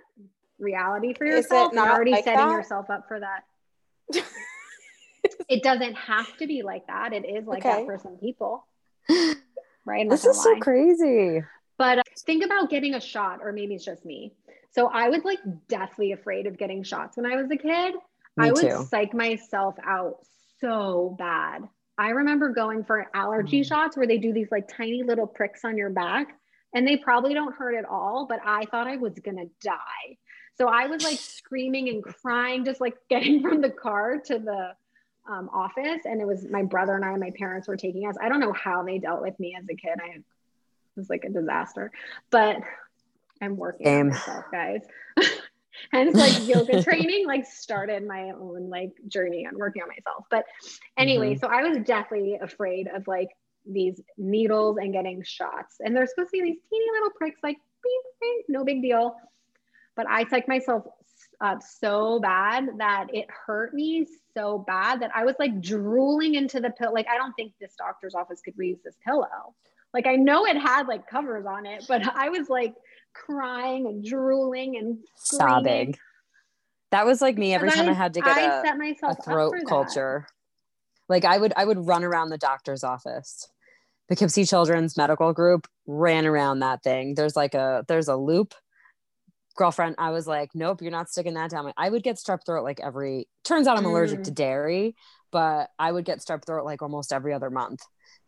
reality for yourself. You're already like setting that? yourself up for that. it doesn't have to be like that. It is like Okay. that for some people. Right. I'm This gonna is so crazy. But uh, think about getting a shot, or maybe it's just me. So I was like deathly afraid of getting shots when I was a kid. Me I would too. psych myself out so bad. I remember going for allergy Mm. shots where they do these like tiny little pricks on your back, and they probably don't hurt at all, but I thought I was gonna die. So I was like screaming and crying, just like getting from the car to the um, office. And it was my brother and I, and my parents were taking us. I don't know how they dealt with me as a kid. I was like a disaster, but I'm working Same. on myself, guys. and it's like yoga training like started my own like journey on working on myself. But anyway, mm-hmm. so I was definitely afraid of like these needles and getting shots. And they're supposed to be these teeny little pricks, like no big deal. But I psyched myself up so bad that it hurt me so bad that I was like drooling into the pill. Like, I don't think this doctor's office could reuse this pillow. Like, I know it had like covers on it, but I was like crying and drooling and screaming. sobbing. That was like me every time I, I had to get I a, a throat culture. Like I would I would run around the doctor's office. The Poughkeepsie Children's Medical Group ran around that thing. There's like a there's a loop. Girlfriend, I was like, nope, you're not sticking that down. I would get strep throat like every. Turns out I'm allergic to mm. dairy, but I would get strep throat like almost every other month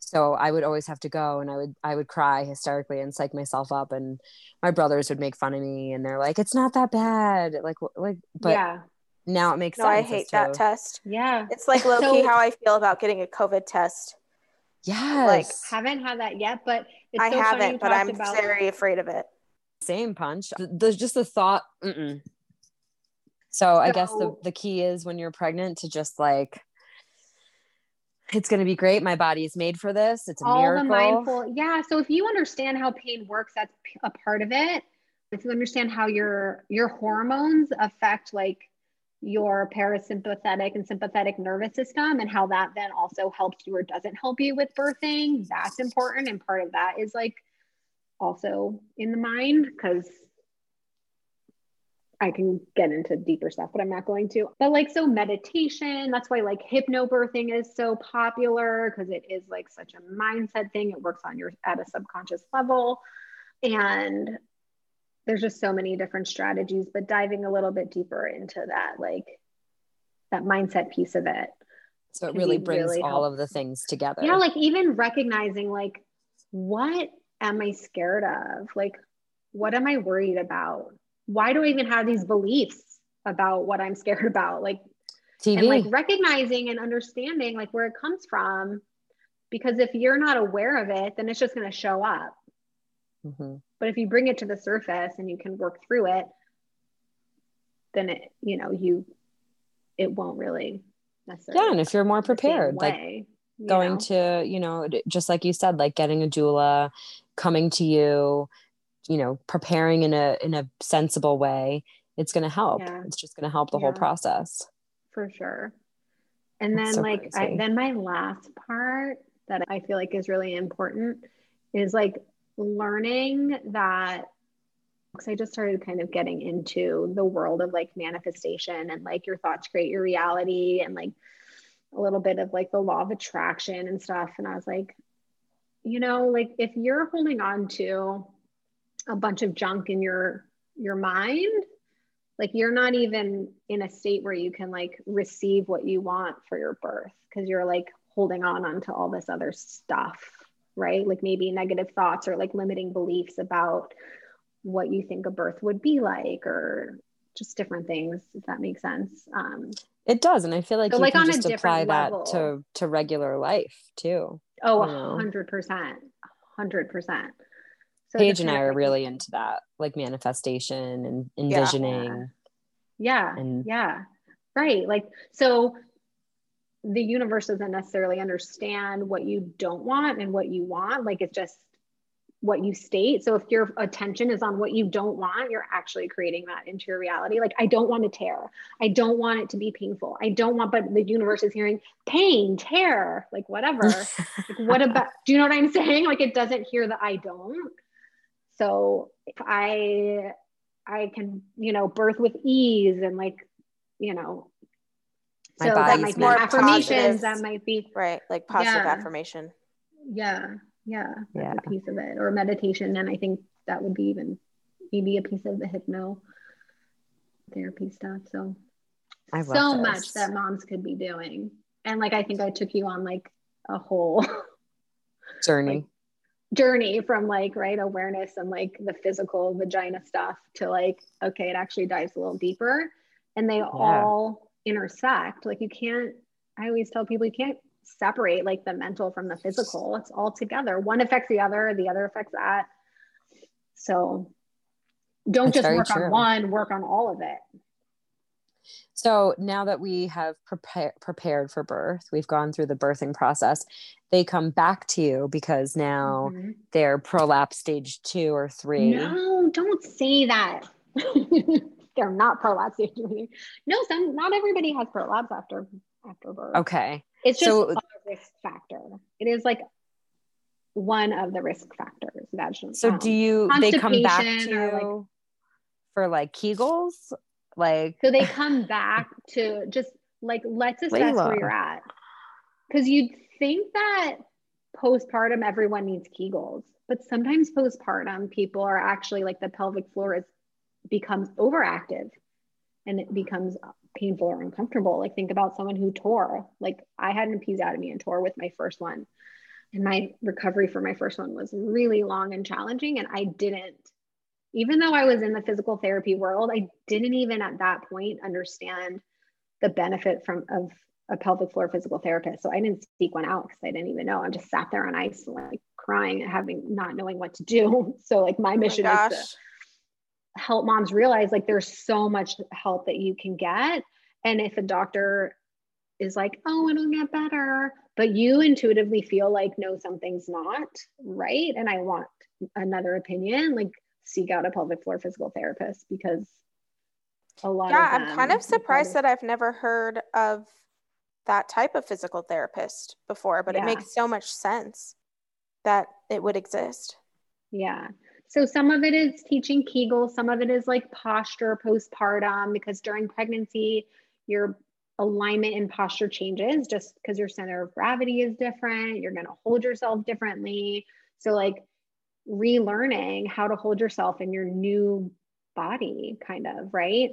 so i would always have to go and i would i would cry hysterically and psych myself up and my brothers would make fun of me and they're like it's not that bad. Like like but yeah. now it makes no, sense i hate that test. Yeah. It's like low key so, how i feel about getting a covid test. Yeah like haven't had that yet but i so haven't but i'm about- very afraid of it. Same punch. There's just the thought mm-mm. so, so i guess the, the key is when you're pregnant to just like it's going to be great. My body is made for this. It's a all miracle. the mindful. Yeah. So if you understand how pain works, that's a part of it. If you understand how your your hormones affect like your parasympathetic and sympathetic nervous system and how that then also helps you or doesn't help you with birthing, that's important. And part of that is like also in the mind because I can get into deeper stuff, but I'm not going to. But like, so meditation, that's why like hypnobirthing is so popular because it is like such a mindset thing. It works on your at a subconscious level. And there's just so many different strategies, but diving a little bit deeper into that, like that mindset piece of it. So it really brings really all of the things together. Yeah, like even recognizing like what am I scared of? Like, what am I worried about? Why do I even have these beliefs about what I'm scared about? Like, TV. and like recognizing and understanding like where it comes from. Because if you're not aware of it, then it's just going to show up. Mm-hmm. But if you bring it to the surface and you can work through it, then it, you know, you, it won't really necessarily. Yeah. And if you're more prepared, like way, going know? to, you know, just like you said, like getting a doula, coming to you, you know preparing in a in a sensible way it's going to help. Yeah. it's just going to help the yeah. whole process. For sure. And then so like I, then my last part that i feel like is really important is like learning that because i just started kind of getting into the world of like manifestation and like your thoughts create your reality and like a little bit of like the law of attraction and stuff. And i was like you know like if you're holding on to a bunch of junk in your your mind. Like you're not even in a state where you can like receive what you want for your birth because you're like holding on onto all this other stuff right? Like maybe negative thoughts or like limiting beliefs about what you think a birth would be like or just different things if that makes sense. Um it does and i feel like so you like can just apply level. that to to regular life too oh 100% 100% so Paige and I are really into that, like manifestation and envisioning. Yeah. And yeah. Right. Like, so the universe doesn't necessarily understand what you don't want and what you want. Like, it's just what you state. So if your attention is on what you don't want, you're actually creating that into your reality. Like, I don't want to tear. I don't want it to be painful. I don't want, but the universe is hearing pain, tear, like whatever. like, what about, do you know what I'm saying? Like, it doesn't hear the I don't. So if I I can, you know, birth with ease and like, you know, My so that might be more affirmations. That might be right, like positive yeah. affirmation. Yeah, yeah, yeah. a piece of it, or meditation, and I think that would be even maybe a piece of the hypno therapy stuff. So, so this. much that moms could be doing, and like I think I took you on like a whole journey. Like, journey from like right awareness and like the physical vagina stuff to like okay it actually dives a little deeper. And they yeah. all intersect. Like you can't i always tell people you can't separate like the mental from the physical. It's all together. One affects the other the other affects that. So don't That's just work true. on one work on all of it so now that we have prepare, prepared for birth, we've gone through the birthing process, they come back to you because now mm-hmm. they're prolapse stage two or three. No, don't say that. they're not prolapse stage three. No, some not everybody has prolapse after after birth. Okay. It's just so, a risk factor. It is like one of the risk factors. Vaginal. So do you they come back to you like, for like Kegels like so they come back to just like let's assess where you're at. Because you'd think that postpartum everyone needs Kegels, but sometimes postpartum people are actually like the pelvic floor is becomes overactive and it becomes painful or uncomfortable. Like think about someone who tore. Like I had an episiotomy and tore with my first one. And my recovery for my first one was really long and challenging. And I didn't even though I was in the physical therapy world, I didn't even at that point understand the benefit from of a pelvic floor physical therapist. So I didn't seek one out because I didn't even know. I just sat there on ice, like crying having not knowing what to do. So like my mission oh my is to help moms realize like there's so much help that you can get. And if a doctor is like, oh, it'll get better, but you intuitively feel like, no, something's not right. And I want another opinion, like seek out a pelvic floor physical therapist because a lot yeah i'm kind of surprised that i've never heard of that type of physical therapist before but yeah. it makes so much sense that it would exist. Yeah. So some of it is teaching kegel some of it is like posture postpartum because during pregnancy your alignment and posture changes just because your center of gravity is different you're going to hold yourself differently. So like relearning how to hold yourself in your new body kind of right?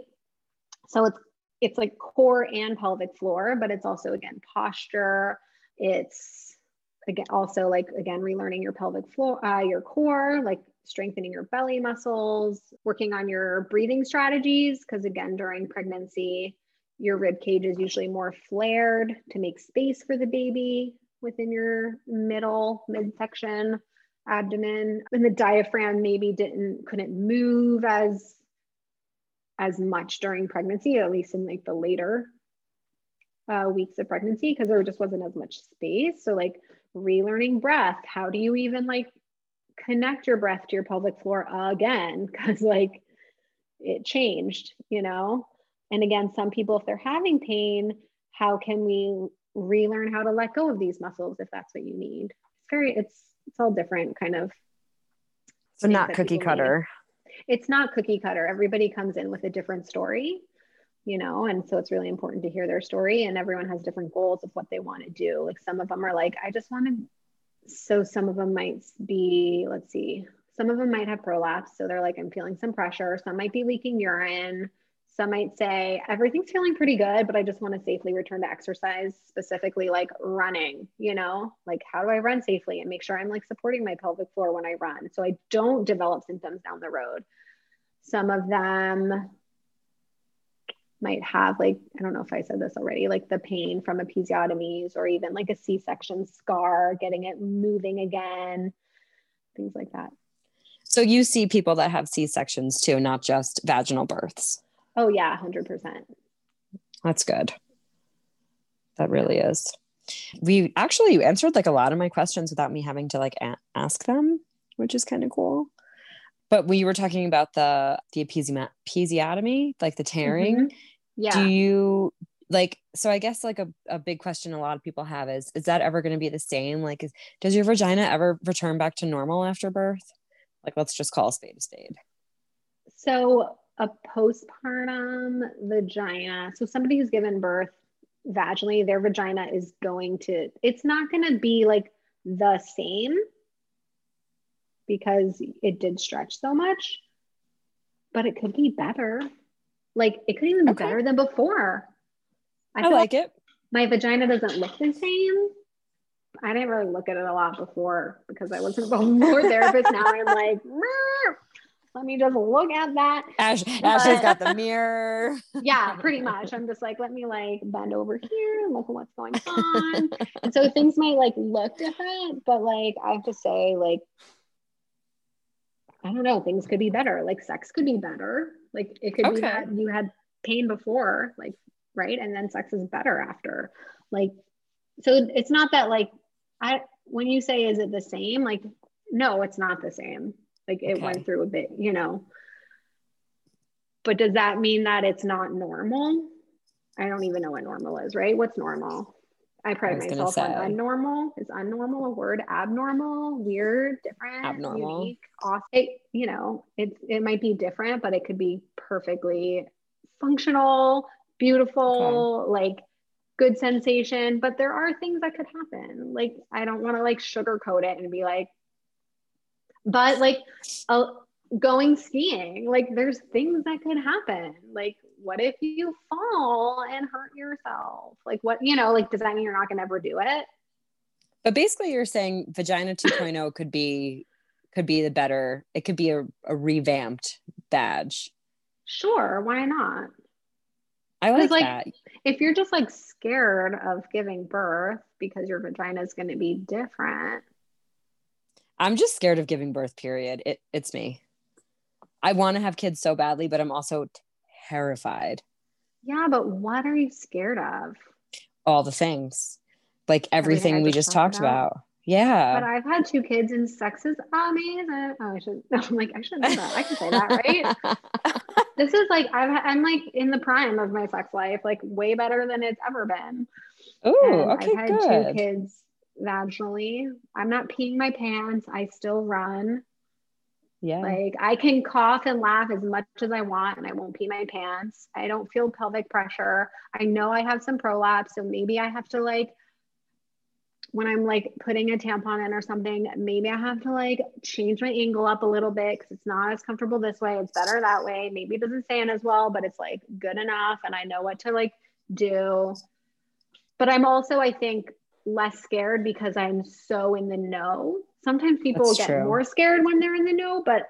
So it's it's like core and pelvic floor but it's also again posture. It's again also like again relearning your pelvic floor uh, your core like strengthening your belly muscles working on your breathing strategies because again during pregnancy your rib cage is usually more flared to make space for the baby within your middle midsection abdomen and the diaphragm maybe didn't couldn't move as as much during pregnancy at least in like the later uh, weeks of pregnancy because there just wasn't as much space. So like relearning breath how do you even like connect your breath to your pelvic floor again? Because like it changed you know? And again some people if they're having pain how can we relearn how to let go of these muscles if that's what you need? It's very it's it's all different kind of so not cookie cutter need. it's not cookie cutter. Everybody comes in with a different story you know and so it's really important to hear their story and everyone has different goals of what they want to do. Like some of them are like i just want to so some of them might be let's see some of them might have prolapse so they're like i'm feeling some pressure some might be leaking urine some might say, everything's feeling pretty good, but I just want to safely return to exercise, specifically like running, you know, like how do I run safely and make sure I'm like supporting my pelvic floor when I run so I don't develop symptoms down the road. Some of them might have like, I don't know if I said this already, like the pain from episiotomies or even like a C section scar, getting it moving again, things like that. So you see people that have C sections too, not just vaginal births. Oh yeah, 100%. That's good. That really is. We actually you answered like a lot of my questions without me having to like a- ask them, which is kind of cool. But we were talking about the the episiotomy, like the tearing, mm-hmm. yeah. Do you like so I guess like a, a big question a lot of people have is is that ever going to be the same? Like is, does your vagina ever return back to normal after birth? Like let's just call a spade a spade. So a postpartum vagina, so somebody who's given birth vaginally, their vagina is going to, it's not going to be like the same because it did stretch so much, but it could be better. Like it could even be okay. better than before. I, I like it. My vagina doesn't look the same. I didn't really look at it a lot before because I wasn't a more therapist. Now I'm like, let me just look at that. Ash, Ashley's got the mirror. yeah, pretty much. I'm just like, let me like bend over here and look at what's going on. and so things might like look different, but like I have to say, like, I don't know, things could be better. Like sex could be better. Like it could okay. be that you had pain before, like, right? And then sex is better after. Like, so it's not that like I when you say is it the same? Like, no, it's not the same like it okay. went through a bit, you know. But does that mean that it's not normal? I don't even know what normal is, right? What's normal? I pride myself on unnormal. Is unnormal a word? Abnormal, weird, different, abnormal, unique, awesome. It, you know, it it might be different, but it could be perfectly functional, beautiful, okay. like good sensation. But there are things that could happen. Like I don't want to like sugarcoat it and be like, but like uh, going skiing like there's things that could happen. Like what if you fall and hurt yourself? Like what you know like does that mean you're not going to ever do it? But basically you're saying vagina 2.0 could be could be the better it could be a, a revamped badge. Sure why not? I like, like that. if you're just like scared of giving birth because your vagina is going to be different I'm just scared of giving birth, period. It, it's me. I want to have kids so badly, but I'm also terrified. Yeah, but what are you scared of? All the things, like everything, everything we just talked about. about. Yeah. But I've had two kids and sex is amazing. Oh, I should, I'm like, I should know that. I can say that, right? this is like, I've, I'm like in the prime of my sex life, like way better than it's ever been. Oh, okay. I've had good. two kids vaginally. I'm not peeing my pants. I still run. Yeah. Like I can cough and laugh as much as I want and I won't pee my pants. I don't feel pelvic pressure. I know I have some prolapse, so maybe I have to like when I'm like putting a tampon in or something, maybe I have to like change my angle up a little bit because it's not as comfortable this way. It's better that way. Maybe it doesn't stand as well, but it's like good enough and I know what to like do. But I'm also, I think, less scared because I'm so in the know. Sometimes people That's get true. more scared when they're in the know, but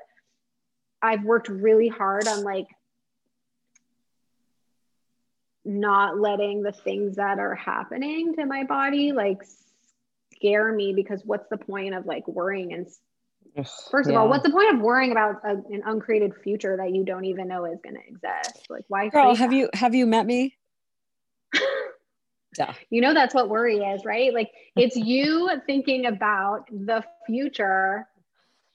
I've worked really hard on like not letting the things that are happening to my body like scare me because what's the point of like worrying and first of yeah. all what's the point of worrying about a, an uncreated future that you don't even know is going to exist like why girl have that? you have you met me yeah. You know, that's what worry is, right? Like it's you thinking about the future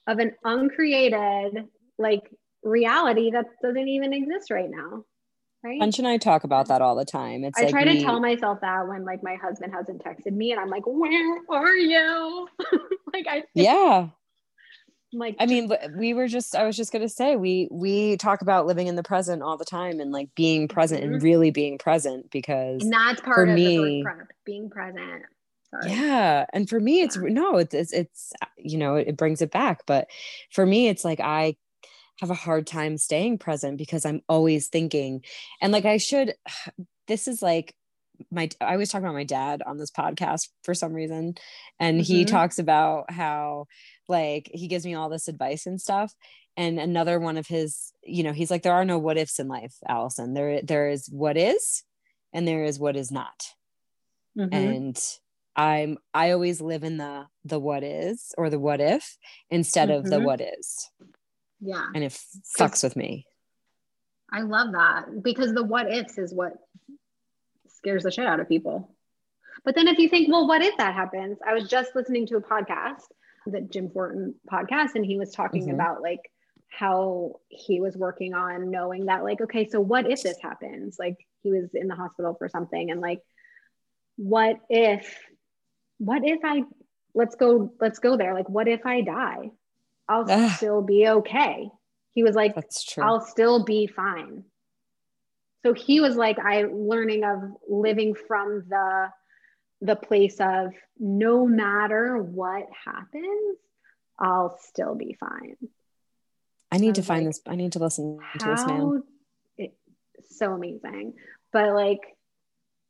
of an uncreated, like reality that doesn't even exist right now. Right. Punch and I talk about that all the time. It's I like try to tell myself that when like my husband hasn't texted me and I'm like, where are you? like I Yeah like i mean we were just i was just going to say we we talk about living in the present all the time and like being present mm-hmm. and really being present because and that's part of me prep, being present Sorry. yeah and for me it's yeah. no it's, it's it's you know it brings it back but for me it's like i have a hard time staying present because i'm always thinking and like i should this is like my I always talk about my dad on this podcast for some reason and mm-hmm. he talks about how like he gives me all this advice and stuff and another one of his you know he's like there are no what ifs in life allison there there is what is and there is what is not mm-hmm. and i'm i always live in the the what is or the what if instead mm-hmm. of the mm-hmm. what is yeah and it fucks with me i love that because the what ifs is what scares the shit out of people but then if you think well what if that happens i was just listening to a podcast the Jim Fortin podcast, and he was talking mm-hmm. about like how he was working on knowing that, like, okay, so what if this happens? Like, he was in the hospital for something, and like, what if, what if I, let's go, let's go there. Like, what if I die? I'll still be okay. He was like, That's true. I'll still be fine. So he was like, I learning of living from the the place of no matter what happens, I'll still be fine. I need to find like, this. I need to listen to this man. It's so amazing. But like,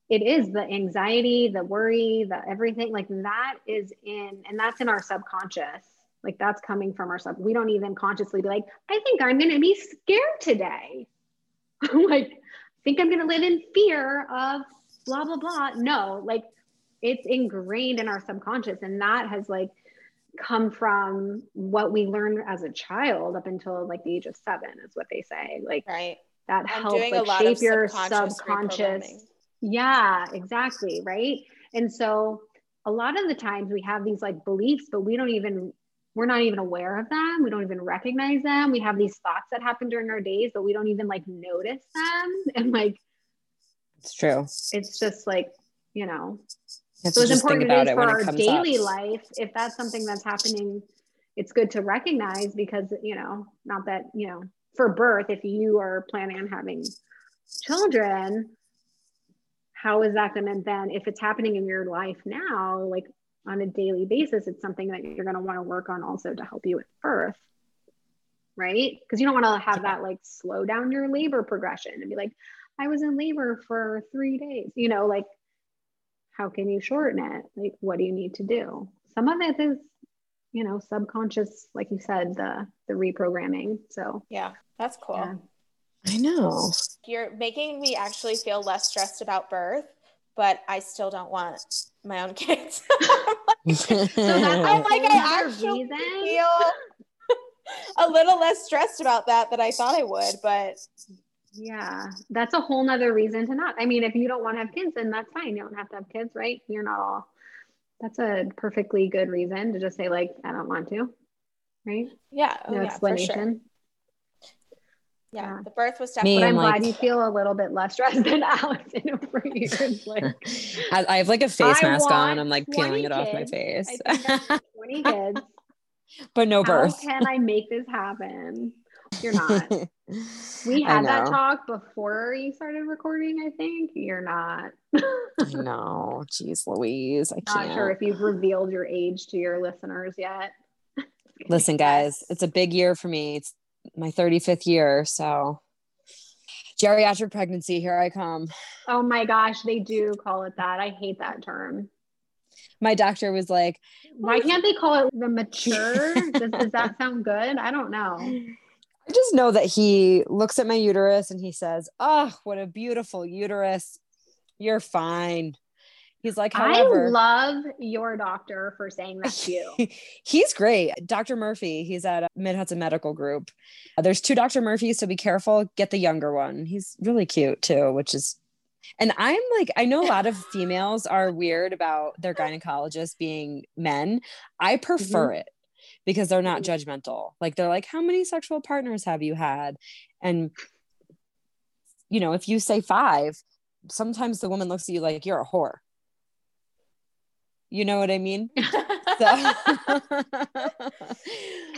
it is the anxiety, the worry, the everything like that is in, and that's in our subconscious. Like that's coming from our sub. We don't even consciously be like, I think I'm going to be scared today. like, think I'm going to live in fear of blah, blah, blah. No, like it's ingrained in our subconscious. And that has like come from what we learned as a child up until like the age of seven, is what they say. Like, right. That I'm helps like, shape your subconscious yeah, exactly. Right. And so a lot of the times we have these like beliefs, but we don't even, we're not even aware of them. We don't even recognize them. We have these thoughts that happen during our days, but we don't even like notice them. And like, it's true. It's just like, you know, so it's important it is for our daily up. life, if that's something that's happening, it's good to recognize because, you know, not that, you know, for birth, if you are planning on having children, how is that going to then if it's happening in your life now like on a daily basis it's something that you're going to want to work on also to help you with birth right? Because you don't want to have that like slow down your labor progression and be like i was in labor for three days you know like how can you shorten it? Like what do you need to do? Some of it is you know subconscious like you said the the reprogramming so. Yeah that's cool. Yeah. I know. You're making me actually feel less stressed about birth, but I still don't want my own kids. so I'm like, I actually feel a little less stressed about that than I thought I would, but yeah, that's a whole nother reason to not. I mean, if you don't want to have kids, then that's fine. You don't have to have kids, right? You're not all. That's a perfectly good reason to just say like, I don't want to, right? Yeah. Oh, no yeah, explanation yeah, the birth was definitely. Me, I'm, I'm glad you feel a little bit less stressed than Allison over here. Like, I, have like a face I mask on. I'm like peeling it off my face. Twenty kids, but no birth. How can I make this happen? You're not. We had that talk before you started recording. I think you're not. no, geez, Louise, I can't. Not sure if you've revealed your age to your listeners yet. Listen, guys, it's a big year for me. It's my 35th year. So geriatric pregnancy, here I come. Oh my gosh, they do call it that. I hate that term. My doctor was like, Why can't they call it the mature? does, does that sound good? I don't know. I just know that he looks at my uterus and he says, Oh, what a beautiful uterus. You're fine. He's like, however, I love your doctor for saying that to you. he's great. Dr. Murphy, he's at Mid Hudson Medical Group. Uh, there's two Dr. Murphys, so be careful. Get the younger one. He's really cute too, which is and I'm like, I know a lot of females are weird about their gynecologists being men. I prefer mm-hmm. it because they're not mm-hmm. judgmental. Like they're like, how many sexual partners have you had? And you know, if you say five, sometimes the woman looks at you like you're a whore. You know what I mean? so,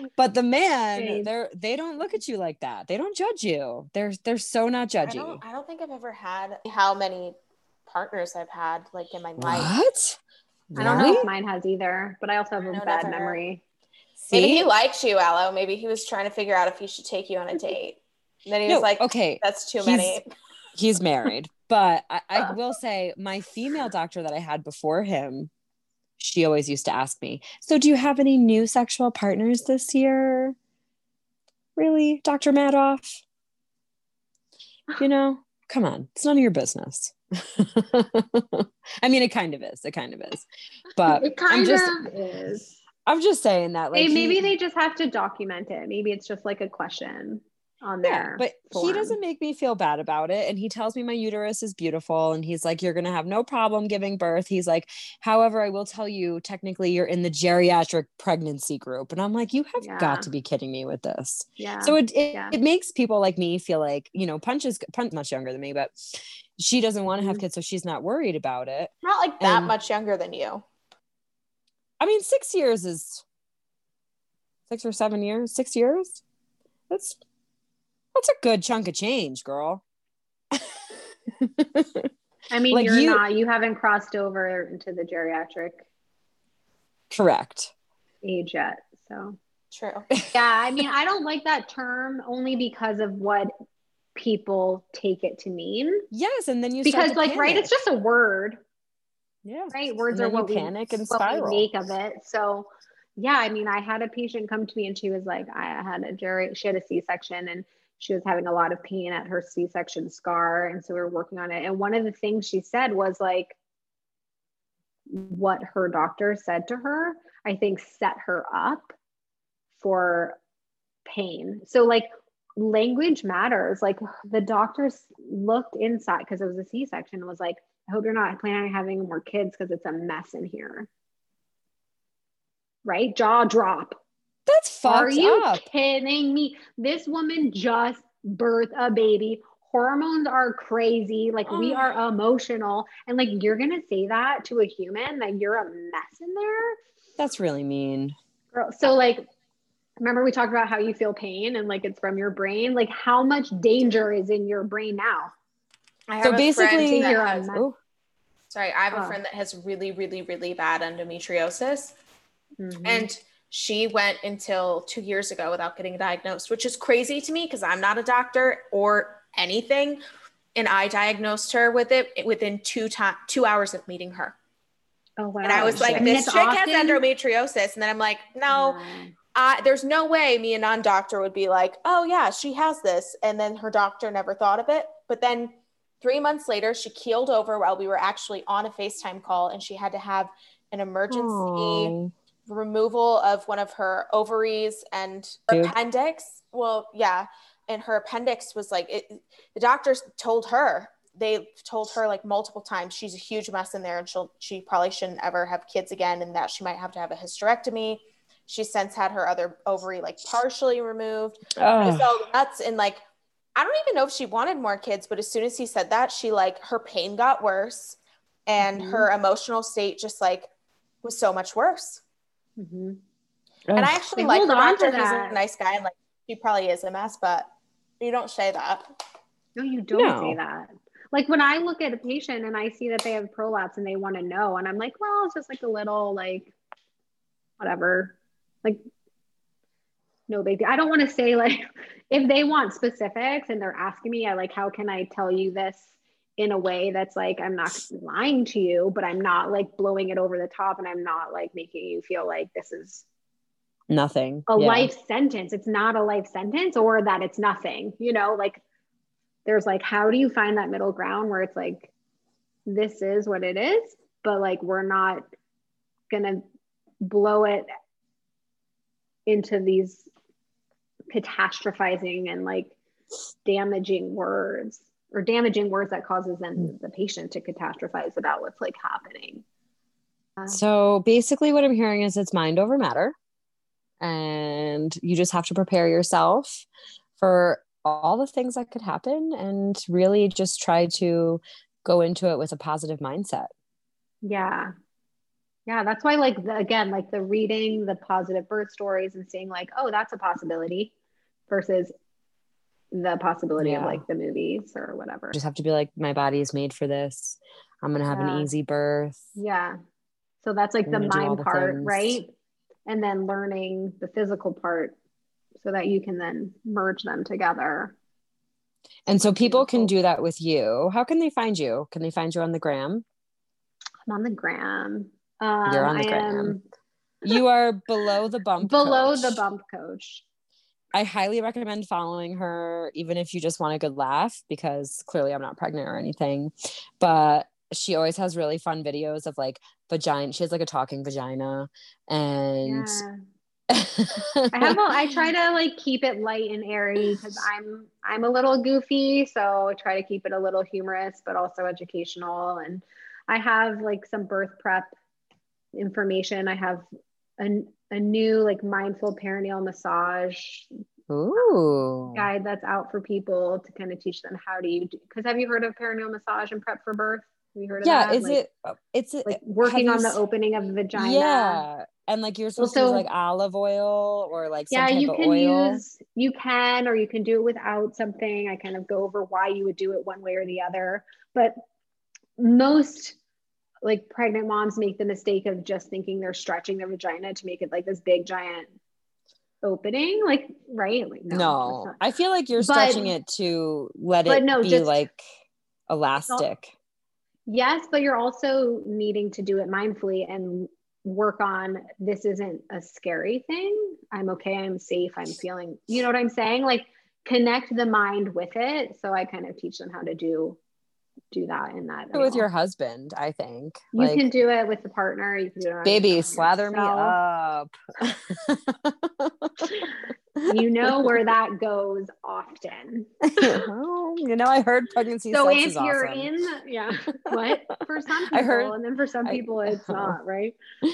but the man, they're they don't look at you like that. They don't judge you. They're they're so not judgy. I don't, I don't think I've ever had how many partners I've had like in my life. What? I don't know if mine has either, but I also have a bad never. memory. See? Maybe he likes you, Aloe. Maybe he was trying to figure out if he should take you on a date. And then he no, was like, "Okay, that's too he's, many." He's married, but I, I will say my female doctor that I had before him she always used to ask me, So, do you have any new sexual partners this year? Really, Dr. Madoff? You know, come on, it's none of your business. I mean, it kind of is. It kind of is. But it kind I'm just, of is. I'm just saying that, like, maybe he, they just have to document it. Maybe it's just like a question on there. Yeah, but form. he doesn't make me feel bad about it. And he tells me my uterus is beautiful. And he's like, You're going to have no problem giving birth. He's like, However, I will tell you, technically, you're in the geriatric pregnancy group. And I'm like, You have yeah. got to be kidding me with this. Yeah. So it, it, yeah. it makes people like me feel like, you know, Punch is Punch much younger than me, but she doesn't want to mm-hmm. have kids. So she's not worried about it. Not like that and, much younger than you. I mean, six years is six or seven years, six years. That's that's a good chunk of change, girl. I mean, like you're you, not, you haven't crossed over into the geriatric correct age yet. So true. yeah. I mean, I don't like that term only because of what people take it to mean. Yes, and then you because like panic. right, it's just a word. Yeah. Right. Words are what we, panic and what we spiral. make of it. So yeah, I mean, I had a patient come to me and she was like, I had a jury, she had a C-section and she was having a lot of pain at her C-section scar. And so we were working on it. And one of the things she said was like, what her doctor said to her, I think set her up for pain. So like language matters. Like the doctors looked inside because it was a C-section and was like, I hope you're not planning on having more kids because it's a mess in here. Right? Jaw drop. That's fucked Are you up. kidding me? This woman just birthed a baby. Hormones are crazy. Like we Oh. are emotional. And like you're gonna say that to a human that you're a mess in there? That's really mean. Girl, so like remember we talked about how you feel pain and like it's from your brain. Like how much danger is in your brain now? I have So a basically- friend that has. Oh, sorry, I have a Oh. friend that has really, really, really bad endometriosis. Mhm. And she went until two years ago without getting diagnosed, which is crazy to me because I'm not a doctor or anything. And I diagnosed her with it within two time two hours of meeting her. oh wow. And I was like, I mean, this it's chick has endometriosis. And then I'm like, no, Yeah. I, there's no way me, a non doctor, would be like, oh, yeah, she has this. And then her doctor never thought of it. But then three months later, she keeled over while we were actually on a FaceTime call and she had to have an emergency Oh. Removal of one of her ovaries and Dude. appendix. Well, yeah. And her appendix was like, it, the doctors told her, they told her like multiple times she's a huge mess in there and she'll, she probably shouldn't ever have kids again and that she might have to have a hysterectomy. She's since had her other ovary like partially removed. Ugh. So nuts. And like, I don't even know if she wanted more kids, but as soon as he said that, she like, her pain got worse and Mhm. her emotional state just like was so much worse. Mhm. And I actually They like hold the on to doctor. He's a nice guy, and like he probably is a mess, but you don't say that. No, you don't No. say that. Like when I look at a patient and I see that they have prolapse and they want to know, and I'm like, well, it's just like a little like whatever. Like no big deal. I don't want to say like if they want specifics and they're asking me, I like, how can I tell you this in a way that's like I'm not lying to you, but I'm not like blowing it over the top and I'm not like making you feel like this is Nothing. a Yeah. life sentence. It's not a life sentence or that it's nothing, you know, like there's like, how do you find that middle ground where it's like, this is what it is, but like, we're not gonna blow it into these catastrophizing and like damaging words or damaging words that causes then the patient to catastrophize about what's like happening. Uh, So basically, what I'm hearing is it's mind over matter. And you just have to prepare yourself for all the things that could happen and really just try to go into it with a positive mindset. Yeah. Yeah, that's why like the, again, like the reading the positive birth stories and seeing like, oh, that's a possibility versus the possibility of like the movies or whatever. Just have to be like, my body is made for this. I'm to have Yeah. an easy birth. Yeah. So that's like I'm the gonna mind the part, things. right? And then learning the physical part so that you can then merge them together. And so people can do that with you. How can they find you? Can they find you on the gram? I'm on the gram. Um, You're on the I gram. am You are below the bump. below coach. the bump coach. I highly recommend following her, even if you just want a good laugh, because clearly I'm not pregnant or anything. But she always has really fun videos of like vagina. She has like a talking vagina, and Yeah. I have a, I try to like keep it light and airy because I'm I'm a little goofy, so I try to keep it a little humorous but also educational. And I have like some birth prep information. I have a, a new like mindful perineal massage Ooh, guide that's out for people to kind of teach them how do you do because have you heard of perineal massage and prep for birth? Have you heard of yeah. that? Is Like- it? Uh, it's like working on the opening of the vagina? Yeah, and like you're supposed to use like olive oil or like some yeah you of can oil. use you can or you can do it without something i kind of go over why you would do it one way or the other but most like pregnant moms make the mistake of just thinking they're stretching their vagina to make it like this big giant opening, like right? Like no, no. I feel like you're but, stretching it to let it no, be just, like elastic. Yes, but you're also needing to do it mindfully and work on this isn't a scary thing. I'm okay, I'm safe, I'm feeling, you know what I'm saying? Like connect the mind with it. So I kind of teach them how to do do that in that with your husband i think you like, can do it with the partner you can do it baby slather yourself. me up. You know where that goes often. Well, you know i heard pregnancy so if you're awesome. in yeah what? For some people I heard, and then for some people I, it's not right?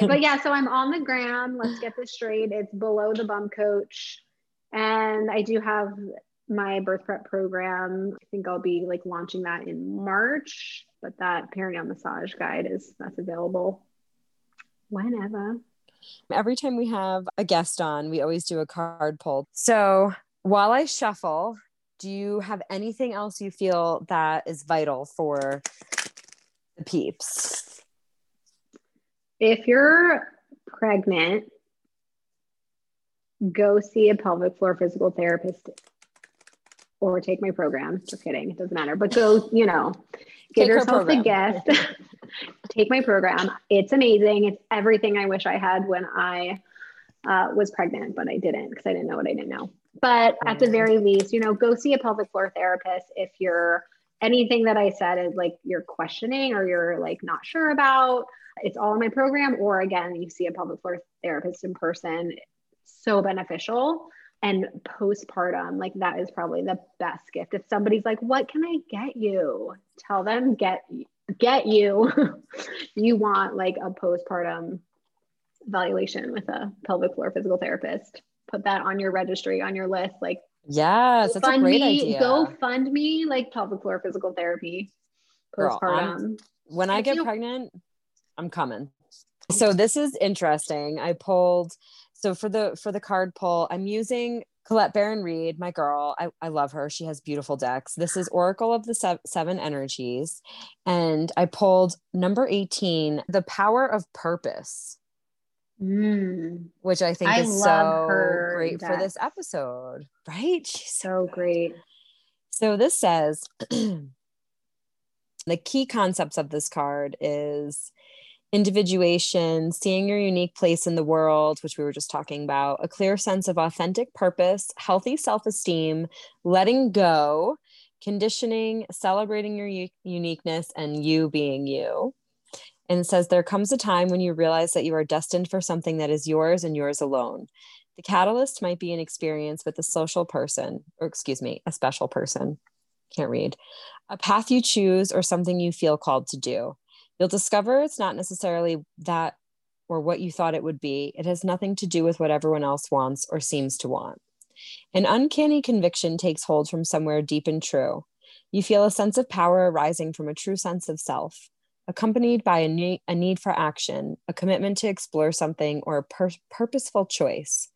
But yeah so i'm on the gram. Let's get this straight. It's below the bum coach. And i do have my birth prep program. I think I'll be like launching that in March, but that perineal massage guide is that's available whenever. Every time we have a guest on, we always do a card pull. So while I shuffle, do you have anything else you feel that is vital for the peeps? If you're pregnant, go see a pelvic floor physical therapist or take my program. Just kidding. It doesn't matter. But go, you know, give take yourself a gift. take my program. It's amazing. It's everything I wish I had when I uh, was pregnant, but I didn't because I didn't know what I didn't know. But at the very least, you know, go see a pelvic floor therapist if you're anything that I said is like you're questioning or you're like not sure about. It's all in my program. Or again, you see a pelvic floor therapist in person. So beneficial and postpartum like that is probably the best gift. If somebody's like what can i get you? Tell them get get you. You want like a postpartum evaluation with a pelvic floor physical therapist. Put that on your registry on your list like yes that's a great me, idea. go fund me like pelvic floor physical therapy postpartum. Girl, when i get pregnant i'm coming. So this is interesting. I pulled so for the for the card pull i'm using colette baron reid my girl. I, I love her. She has beautiful decks. This is oracle of the sev- seven energies. And i pulled number 18 the power of purpose. Mm. which i think I is so great deck. for this episode right? She's so great. So this says the key concepts of this card is individuation, seeing your unique place in the world, which we were just talking about, a clear sense of authentic purpose, healthy self esteem, letting go, conditioning, celebrating your u- uniqueness, and you being you. And says, There comes a time when you realize that you are destined for something that is yours and yours alone. The catalyst might be an experience with a social person, or excuse me, a special person. Can't read. A path you choose or something you feel called to do. You'll discover it's not necessarily that or what you thought it would be. It has nothing to do with what everyone else wants or seems to want. An uncanny conviction takes hold from somewhere deep and true. You feel a sense of power arising from a true sense of self, accompanied by a, ne- a need for action, a commitment to explore something, or a pur- purposeful choice.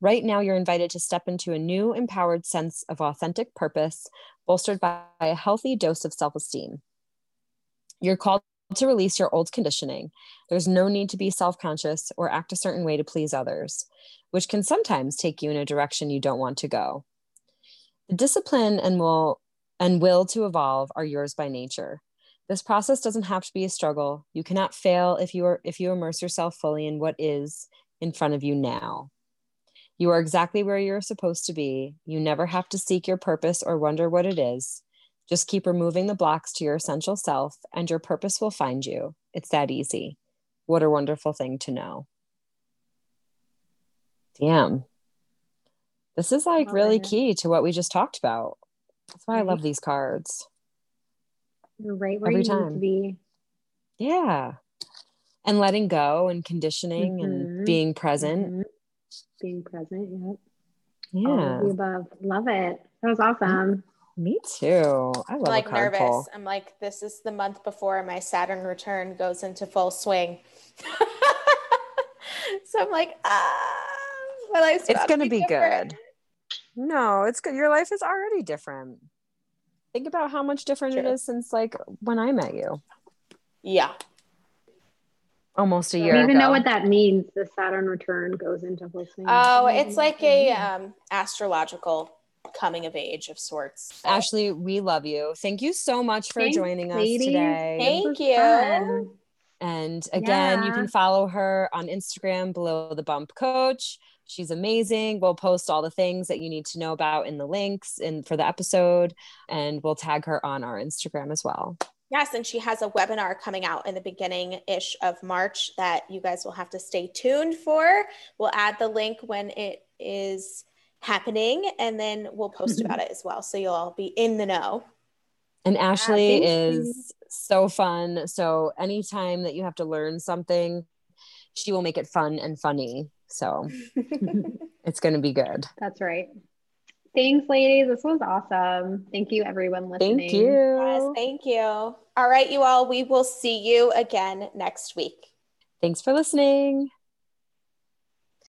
Right now, you're invited to step into a new, empowered sense of authentic purpose, bolstered by a healthy dose of self esteem. You're called to release your old conditioning. There's no need to be self conscious or act a certain way to please others, which can sometimes take you in a direction you don't want to go. The discipline and will and will to evolve are yours by nature. This process doesn't have to be a struggle. You cannot fail if you are if you immerse yourself fully in what is in front of you now. You are exactly where you're supposed to be. You never have to seek your purpose or wonder what it is. Just keep removing the blocks to your essential self, and your purpose will find you. It's that easy. What a wonderful thing to know. Damn. This is like really key to what we just talked about. That's why right. I love these cards. You're right where Every you time. need to be. Yeah. And letting go and conditioning mm-hmm. and being present. Mm-hmm. Being present, yep. Yeah. All above. Love it. That was awesome. Me too. I love like nervous. Pull. I'm like, this is the month before my Saturn return goes into full swing. so I'm like, ah, well, I it's going to be, be good. No, it's good. Your life is already different. Think about how much different True. it is since like when I met you. Yeah. almost a year. I don't even know what that means. The Saturn return goes into full swing. Oh, it's like a um, astrological coming of age of sorts. Ashley, we love you. Thank you so much for Thanks, joining us today. Thank you. fun. And again, you can follow her on Instagram below the bump coach. She's amazing. We'll post all the things that you need to know about in the links and for the episode, and we'll tag her on our Instagram as well. Yes, and she has a webinar coming out in the beginning ish of March that you guys will have to stay tuned for. We'll add the link when it is happening and then we'll post about mm-hmm. it as well. So you'll all be in the know. And Ashley thank is so fun. So anytime that you have to learn something, she will make it fun and funny. So it's going to be good. That's right. Thanks, ladies. This was awesome. Thank you, everyone listening. Thank you. Yes, thank you. All right, you all, we will see you again next week. Thanks for listening.